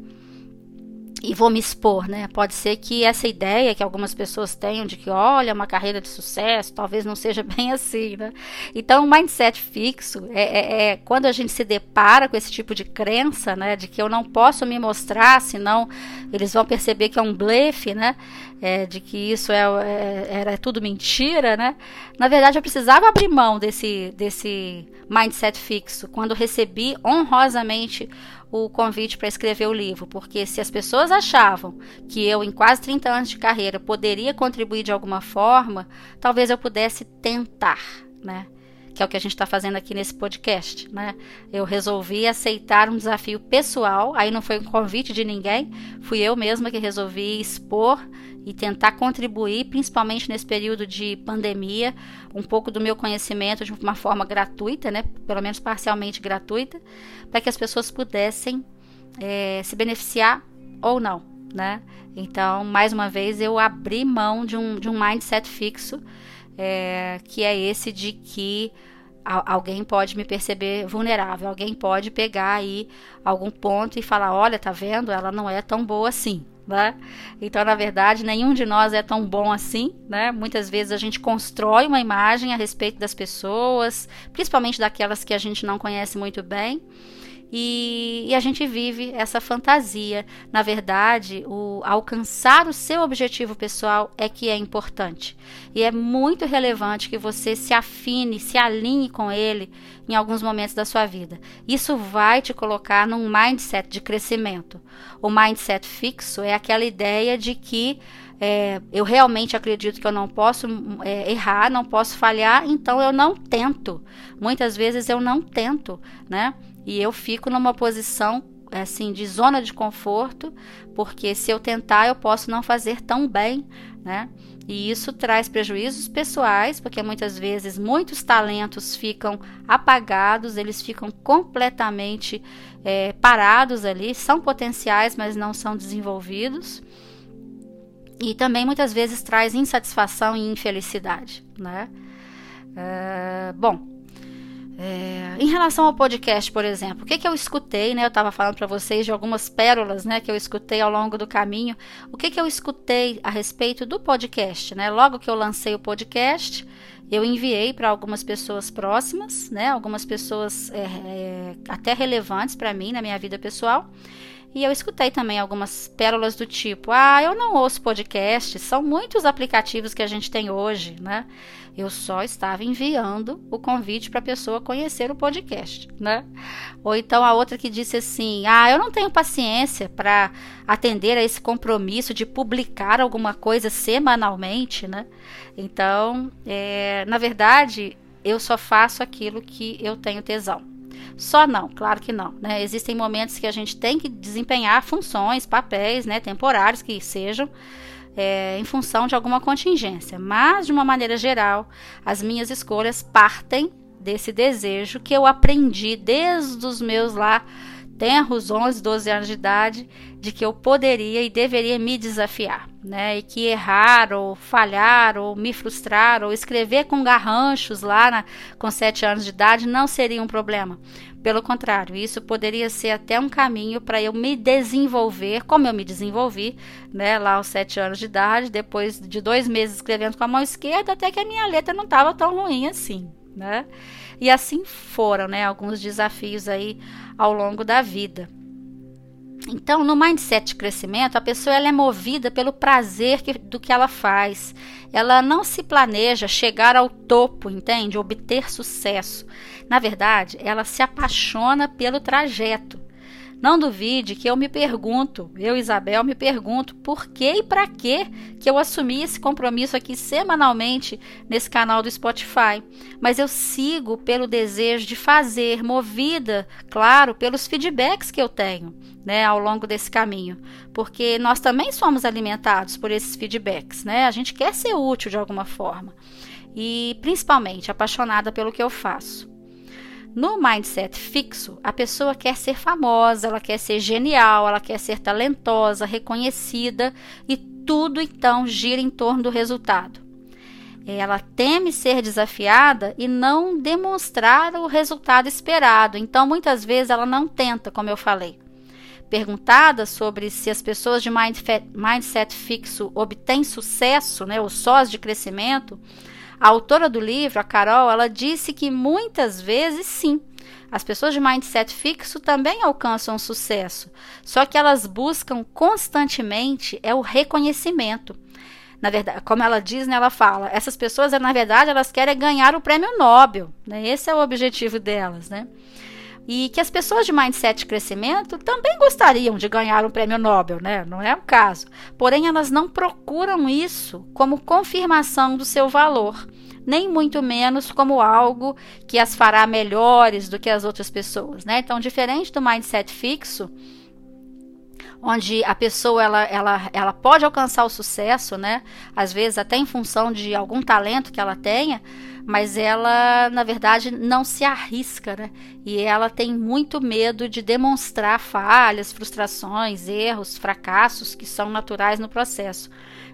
e vou me expor, né? Pode ser que essa ideia que algumas pessoas tenham de que, olha, uma carreira de sucesso, talvez não seja [laughs] bem assim, né? Então, o mindset fixo é, é, é, quando a gente se depara com esse tipo de crença, né? De que eu não posso me mostrar, senão eles vão perceber que é um blefe, né? É, de que isso é, é, era tudo mentira, né? Na verdade, eu precisava abrir mão desse, desse mindset fixo quando recebi honrosamente o convite para escrever o livro, porque se as pessoas achavam que eu, em quase 30 anos de carreira, poderia contribuir de alguma forma, talvez eu pudesse tentar, né? Que é o que a gente está fazendo aqui nesse podcast, né? Eu resolvi aceitar um desafio pessoal, aí não foi um convite de ninguém, fui eu mesma que resolvi expor e tentar contribuir, principalmente nesse período de pandemia, um pouco do meu conhecimento de uma forma gratuita, né, pelo menos parcialmente gratuita, para que as pessoas pudessem é, se beneficiar ou não, né? Então, mais uma vez, eu abri mão de um, de um mindset fixo, é, que é esse de que alguém pode me perceber vulnerável, alguém pode pegar aí algum ponto e falar, olha, tá vendo? Ela não é tão boa assim, né? Então, na verdade, nenhum de nós é tão bom assim, né? Muitas vezes a gente constrói uma imagem a respeito das pessoas, principalmente daquelas que a gente não conhece muito bem. E, e, a gente vive essa fantasia. Na verdade, o alcançar o seu objetivo pessoal é que é importante. E é muito relevante que você se afine, se alinhe com ele em alguns momentos da sua vida. Isso vai te colocar num mindset de crescimento. O mindset fixo é aquela ideia de que é, eu realmente acredito que eu não posso é, errar, não posso falhar, então eu não tento. Muitas vezes eu não tento, né? E eu fico numa posição assim de zona de conforto, porque se eu tentar eu posso não fazer tão bem, né? E isso traz prejuízos pessoais, porque muitas vezes muitos talentos ficam apagados, eles ficam completamente é, parados ali, são potenciais, mas não são desenvolvidos. E também muitas vezes traz insatisfação e infelicidade, né? É, bom, é, em relação ao podcast, por exemplo, o que, que eu escutei, né? Eu estava falando para vocês de algumas pérolas, né, que eu escutei ao longo do caminho. O que, que eu escutei a respeito do podcast, né? Logo que eu lancei o podcast, eu enviei para algumas pessoas próximas, né? Algumas pessoas é, é, até relevantes para mim na minha vida pessoal. E eu escutei também algumas pérolas do tipo: ah, eu não ouço podcast, são muitos aplicativos que a gente tem hoje, né? Eu só estava enviando o convite para a pessoa conhecer o podcast, né? Ou então a outra que disse assim: ah, eu não tenho paciência para atender a esse compromisso de publicar alguma coisa semanalmente, né? Então, é, na verdade, eu só faço aquilo que eu tenho tesão. Só não, claro que não. Né? Existem momentos que a gente tem que desempenhar funções, papéis, né, temporários que sejam, é, em função de alguma contingência. Mas, de uma maneira geral, as minhas escolhas partem desse desejo que eu aprendi desde os meus lá tenros 11, 12 anos de idade, de que eu poderia e deveria me desafiar, né? E que errar ou falhar ou me frustrar ou escrever com garranchos lá na, com 7 anos de idade não seria um problema. Pelo contrário, isso poderia ser até um caminho para eu me desenvolver, como eu me desenvolvi, né, lá aos sete anos de idade, depois de dois meses escrevendo com a mão esquerda, até que a minha letra não estava tão ruim assim, né? E assim foram, né, alguns desafios aí ao longo da vida. Então, no mindset de crescimento, a pessoa ela é movida pelo prazer que, do que ela faz. Ela não se planeja chegar ao topo, entende? Obter sucesso. Na verdade, ela se apaixona pelo trajeto. Não duvide que eu me pergunto, eu, Isabel, me pergunto por que e para que que eu assumi esse compromisso aqui semanalmente nesse canal do Spotify. Mas eu sigo pelo desejo de fazer, movida, claro, pelos feedbacks que eu tenho. Né, ao longo desse caminho, porque nós também somos alimentados por esses feedbacks, né? A gente quer ser útil de alguma forma e principalmente apaixonada pelo que eu faço. No mindset fixo, a pessoa quer ser famosa, ela quer ser genial, ela quer ser talentosa, reconhecida e tudo então gira em torno do resultado. Ela teme ser desafiada e não demonstrar o resultado esperado, então muitas vezes ela não tenta, como eu falei. Perguntada sobre se as pessoas de mindset fixo obtêm sucesso, né, os sós de crescimento, a autora do livro, a Carol, ela disse que muitas vezes sim. As pessoas de mindset fixo também alcançam sucesso, só que elas buscam constantemente é o reconhecimento. Na verdade, como ela diz, né, ela fala, essas pessoas, na verdade, elas querem ganhar o prêmio Nobel, né? Esse é o objetivo delas, né? E que as pessoas de mindset crescimento também gostariam de ganhar um prêmio Nobel, né? Não é o caso. Porém, elas não procuram isso como confirmação do seu valor, nem muito menos como algo que as fará melhores do que as outras pessoas, né? Então, diferente do mindset fixo, onde a pessoa ela, ela, ela pode alcançar o sucesso, né? Às vezes até em função de algum talento que ela tenha, mas ela, na verdade, não se arrisca, né? E ela tem muito medo de demonstrar falhas, frustrações, erros, fracassos que são naturais no processo.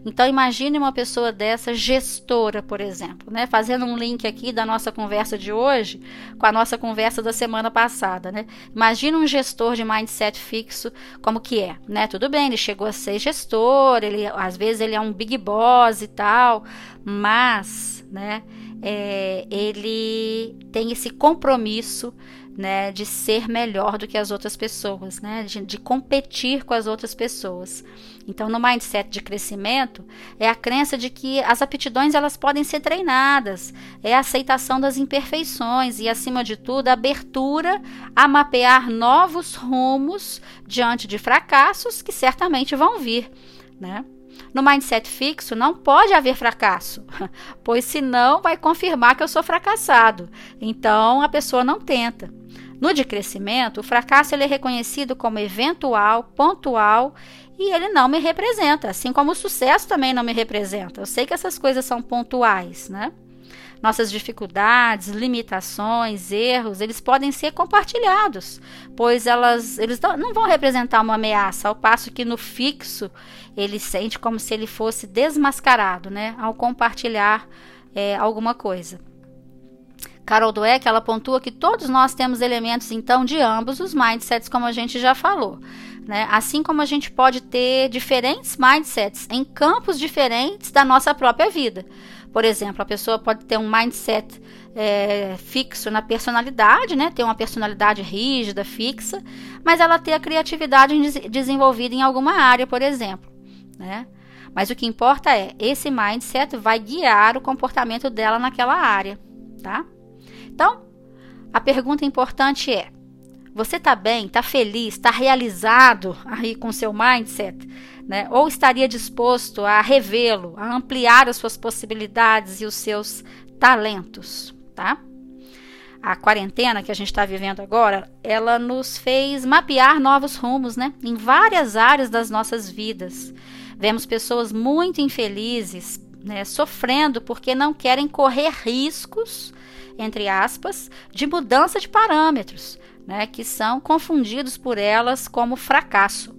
Então imagine uma pessoa dessa gestora, por exemplo, né? Fazendo um link aqui da nossa conversa de hoje com a nossa conversa da semana passada, né? Imagine um gestor de mindset fixo como que é, né? Tudo bem, ele chegou a ser gestor, ele às vezes ele é um big boss e tal, mas, né? é, ele tem esse compromisso né, de ser melhor do que as outras pessoas, né, de, de, competir com as outras pessoas. Então, no mindset de crescimento, é a crença de que as aptidões elas podem ser treinadas, é a aceitação das imperfeições e, acima de tudo, a abertura a mapear novos rumos diante de fracassos que certamente vão vir, né? No mindset fixo não pode haver fracasso, [laughs] pois senão vai confirmar que eu sou fracassado. Então a pessoa não tenta. No de crescimento, o fracasso ele é reconhecido como eventual, pontual e ele não me representa, assim como o sucesso também não me representa. Eu sei que essas coisas são pontuais, né? Nossas dificuldades, limitações, erros, eles podem ser compartilhados, pois elas, eles não vão representar uma ameaça, ao passo que no fixo ele sente como se ele fosse desmascarado, né, ao compartilhar é, alguma coisa. Carol Dweck, ela pontua que todos nós temos elementos, então, de ambos os mindsets, como a gente já falou. Né? Assim como a gente pode ter diferentes mindsets em campos diferentes da nossa própria vida. Por exemplo, a pessoa pode ter um mindset é, fixo na personalidade, né? Ter uma personalidade rígida, fixa, mas ela ter a criatividade desenvolvida em alguma área, por exemplo, né? Mas o que importa é esse mindset vai guiar o comportamento dela naquela área, tá? Então, a pergunta importante é: você está bem, está feliz, está realizado aí com seu mindset? né? Ou estaria disposto a revê-lo, a ampliar as suas possibilidades e os seus talentos, tá? A quarentena que a gente está vivendo agora, ela nos fez mapear novos rumos, né? Em várias áreas das nossas vidas. Vemos pessoas muito infelizes, né? Sofrendo porque não querem correr riscos, entre aspas, de mudança de parâmetros, né? Que são confundidos por elas como fracasso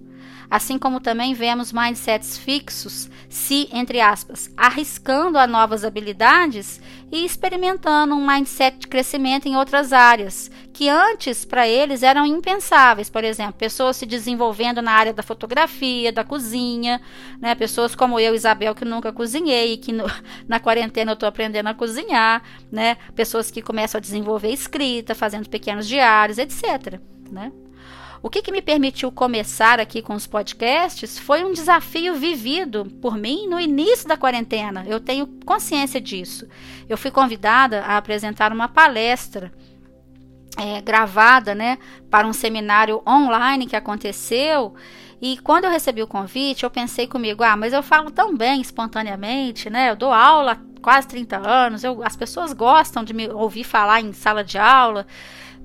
assim como também vemos mindsets fixos se, entre aspas, arriscando a novas habilidades e experimentando um mindset de crescimento em outras áreas, que antes para eles eram impensáveis. Por exemplo, pessoas se desenvolvendo na área da fotografia, da cozinha, né? pessoas como eu, Isabel, que nunca cozinhei, que no, [laughs] na quarentena eu estou aprendendo a cozinhar, né? pessoas que começam a desenvolver escrita, fazendo pequenos diários, etc. Né? O que, que me permitiu começar aqui com os podcasts foi um desafio vivido por mim no início da quarentena. Eu tenho consciência disso. Eu fui convidada a apresentar uma palestra é, gravada, né, para um seminário online que aconteceu. E quando eu recebi o convite, eu pensei comigo, ah, mas eu falo tão bem espontaneamente, né? Eu dou aula há quase 30 anos, eu, as pessoas gostam de me ouvir falar em sala de aula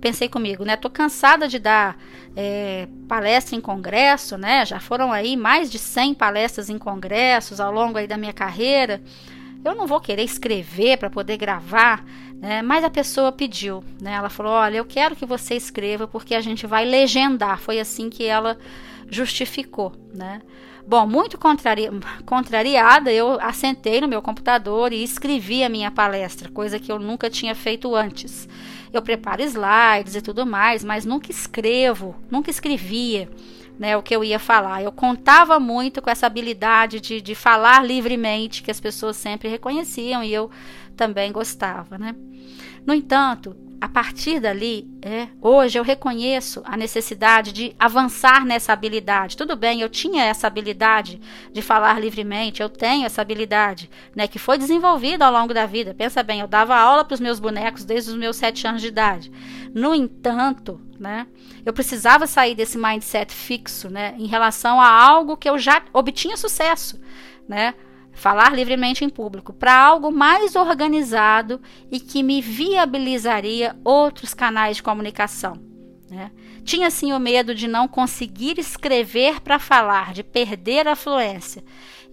pensei comigo, né? Tô cansada de dar é, palestra em congresso, né? Já foram aí mais de 100 palestras em congressos ao longo aí da minha carreira. Eu não vou querer escrever para poder gravar, né? Mas a pessoa pediu, né? Ela falou: "Olha, eu quero que você escreva porque a gente vai legendar". Foi assim que ela justificou, né? Bom, muito contrari contrariada, eu assentei no meu computador e escrevi a minha palestra, coisa que eu nunca tinha feito antes. Eu preparo slides e tudo mais, mas nunca escrevo, nunca escrevia. Né, o que eu ia falar. Eu contava muito com essa habilidade de, de falar livremente, que as pessoas sempre reconheciam e eu também gostava. Né? No entanto, a partir dali, é, hoje eu reconheço a necessidade de avançar nessa habilidade. Tudo bem, eu tinha essa habilidade de falar livremente, eu tenho essa habilidade, né, que foi desenvolvida ao longo da vida. Pensa bem, eu dava aula para os meus bonecos desde os meus sete anos de idade. No entanto, né, eu precisava sair desse mindset fixo, né, em relação a algo que eu já obtinha sucesso, né? Falar livremente em público, para algo mais organizado e que me viabilizaria outros canais de comunicação. Né? Tinha sim o medo de não conseguir escrever para falar, de perder a fluência,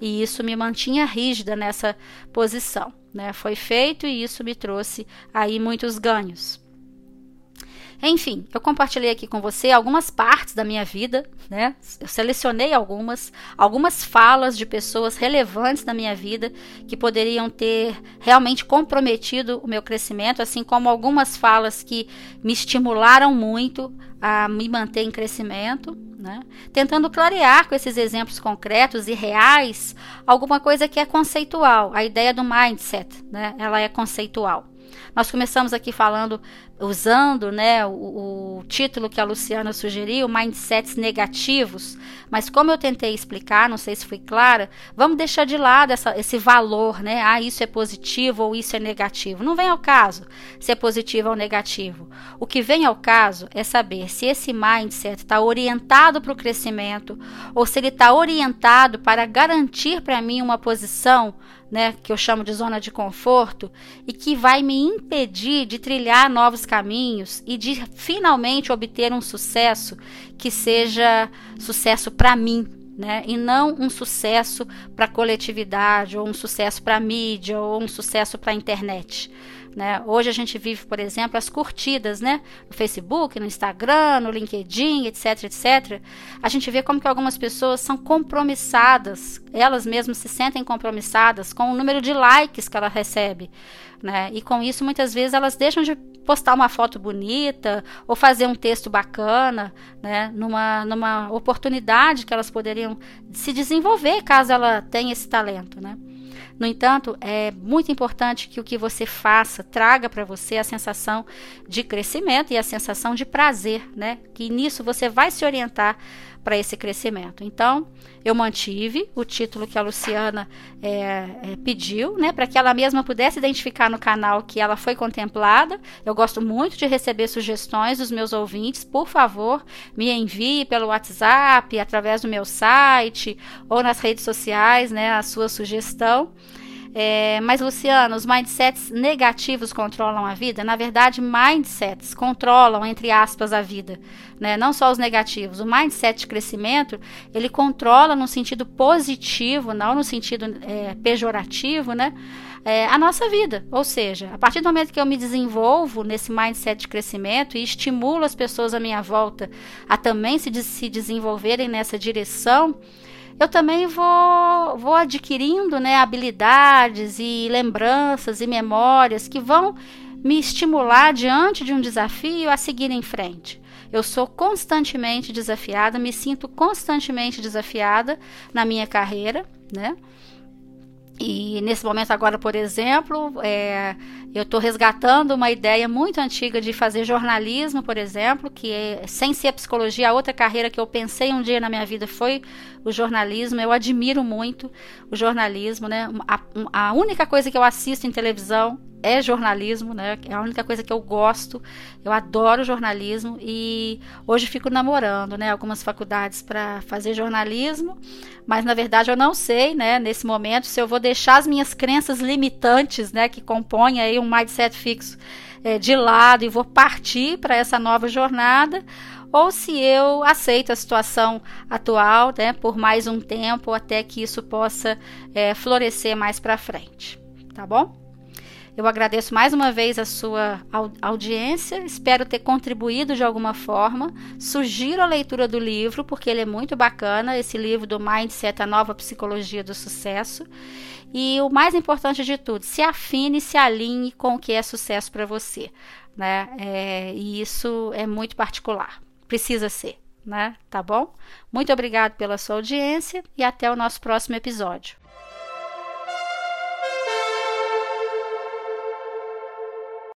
e isso me mantinha rígida nessa posição. Né? Foi feito e isso me trouxe aí muitos ganhos. Enfim, eu compartilhei aqui com você algumas partes da minha vida, né? Eu selecionei algumas, algumas falas de pessoas relevantes da minha vida que poderiam ter realmente comprometido o meu crescimento, assim como algumas falas que me estimularam muito a me manter em crescimento, né? Tentando clarear com esses exemplos concretos e reais alguma coisa que é conceitual. A ideia do mindset, né? Ela é conceitual. Nós começamos aqui falando, usando né, o, o, título que a Luciana sugeriu, Mindsets Negativos, mas como eu tentei explicar, não sei se fui clara, vamos deixar de lado essa, esse valor, né? Ah, isso é positivo ou isso é negativo. Não vem ao caso se é positivo ou negativo. O que vem ao caso é saber se esse mindset está orientado para o crescimento ou se ele está orientado para garantir para mim uma posição né, que eu chamo de zona de conforto, e que vai me impedir de trilhar novos caminhos e de finalmente obter um sucesso que seja sucesso para mim, né? E não um sucesso para a coletividade, ou um sucesso para a mídia, ou um sucesso para a internet. Né? Hoje a gente vive, por exemplo, as curtidas, né? No Facebook, no Instagram, no LinkedIn, etc, etc. A gente vê como que algumas pessoas são compromissadas, elas mesmas se sentem compromissadas com o número de likes que ela recebe, né? E com isso, muitas vezes, elas deixam de postar uma foto bonita ou fazer um texto bacana, né? Numa, numa oportunidade que elas poderiam se desenvolver caso ela tenha esse talento, né? No entanto, é muito importante que o que você faça traga para você a sensação de crescimento e a sensação de prazer, né? Que nisso você vai se orientar para esse crescimento. Então, eu mantive o título que a Luciana é, é, pediu, né, para que ela mesma pudesse identificar no canal que ela foi contemplada. Eu gosto muito de receber sugestões dos meus ouvintes. Por favor, me envie pelo WhatsApp, através do meu site ou nas redes sociais, né, a sua sugestão. É, mas, Luciano, os mindsets negativos controlam a vida? Na verdade, mindsets controlam, entre aspas, a vida. Né? Não só os negativos. O mindset de crescimento, ele controla no sentido positivo, não no sentido é, pejorativo, né? É, a nossa vida. Ou seja, a partir do momento que eu me desenvolvo nesse mindset de crescimento e estimulo as pessoas à minha volta a também se, se desenvolverem nessa direção, eu também vou, vou adquirindo né, habilidades e lembranças e memórias que vão me estimular diante de um desafio a seguir em frente. Eu sou constantemente desafiada, me sinto constantemente desafiada na minha carreira, né? E nesse momento agora, por exemplo, é, eu estou resgatando uma ideia muito antiga de fazer jornalismo, por exemplo, que é, sem ser psicologia, a outra carreira que eu pensei um dia na minha vida foi o jornalismo. Eu admiro muito o jornalismo, né? A, a única coisa que eu assisto em televisão é jornalismo, né? É a única coisa que eu gosto. Eu adoro jornalismo e hoje fico namorando, né? Algumas faculdades para fazer jornalismo, mas na verdade eu não sei, né? Nesse momento se eu vou deixar as minhas crenças limitantes, né? Que compõem aí um mindset fixo é, de lado e vou partir para essa nova jornada ou se eu aceito a situação atual, né, por mais um tempo até que isso possa é, florescer mais para frente, tá bom? Eu agradeço mais uma vez a sua audiência, espero ter contribuído de alguma forma. Sugiro a leitura do livro, porque ele é muito bacana esse livro do Mindset, a nova psicologia do sucesso. E o mais importante de tudo, se afine, se alinhe com o que é sucesso para você. Né? É, e isso é muito particular, precisa ser. Né? Tá bom? Muito obrigado pela sua audiência e até o nosso próximo episódio.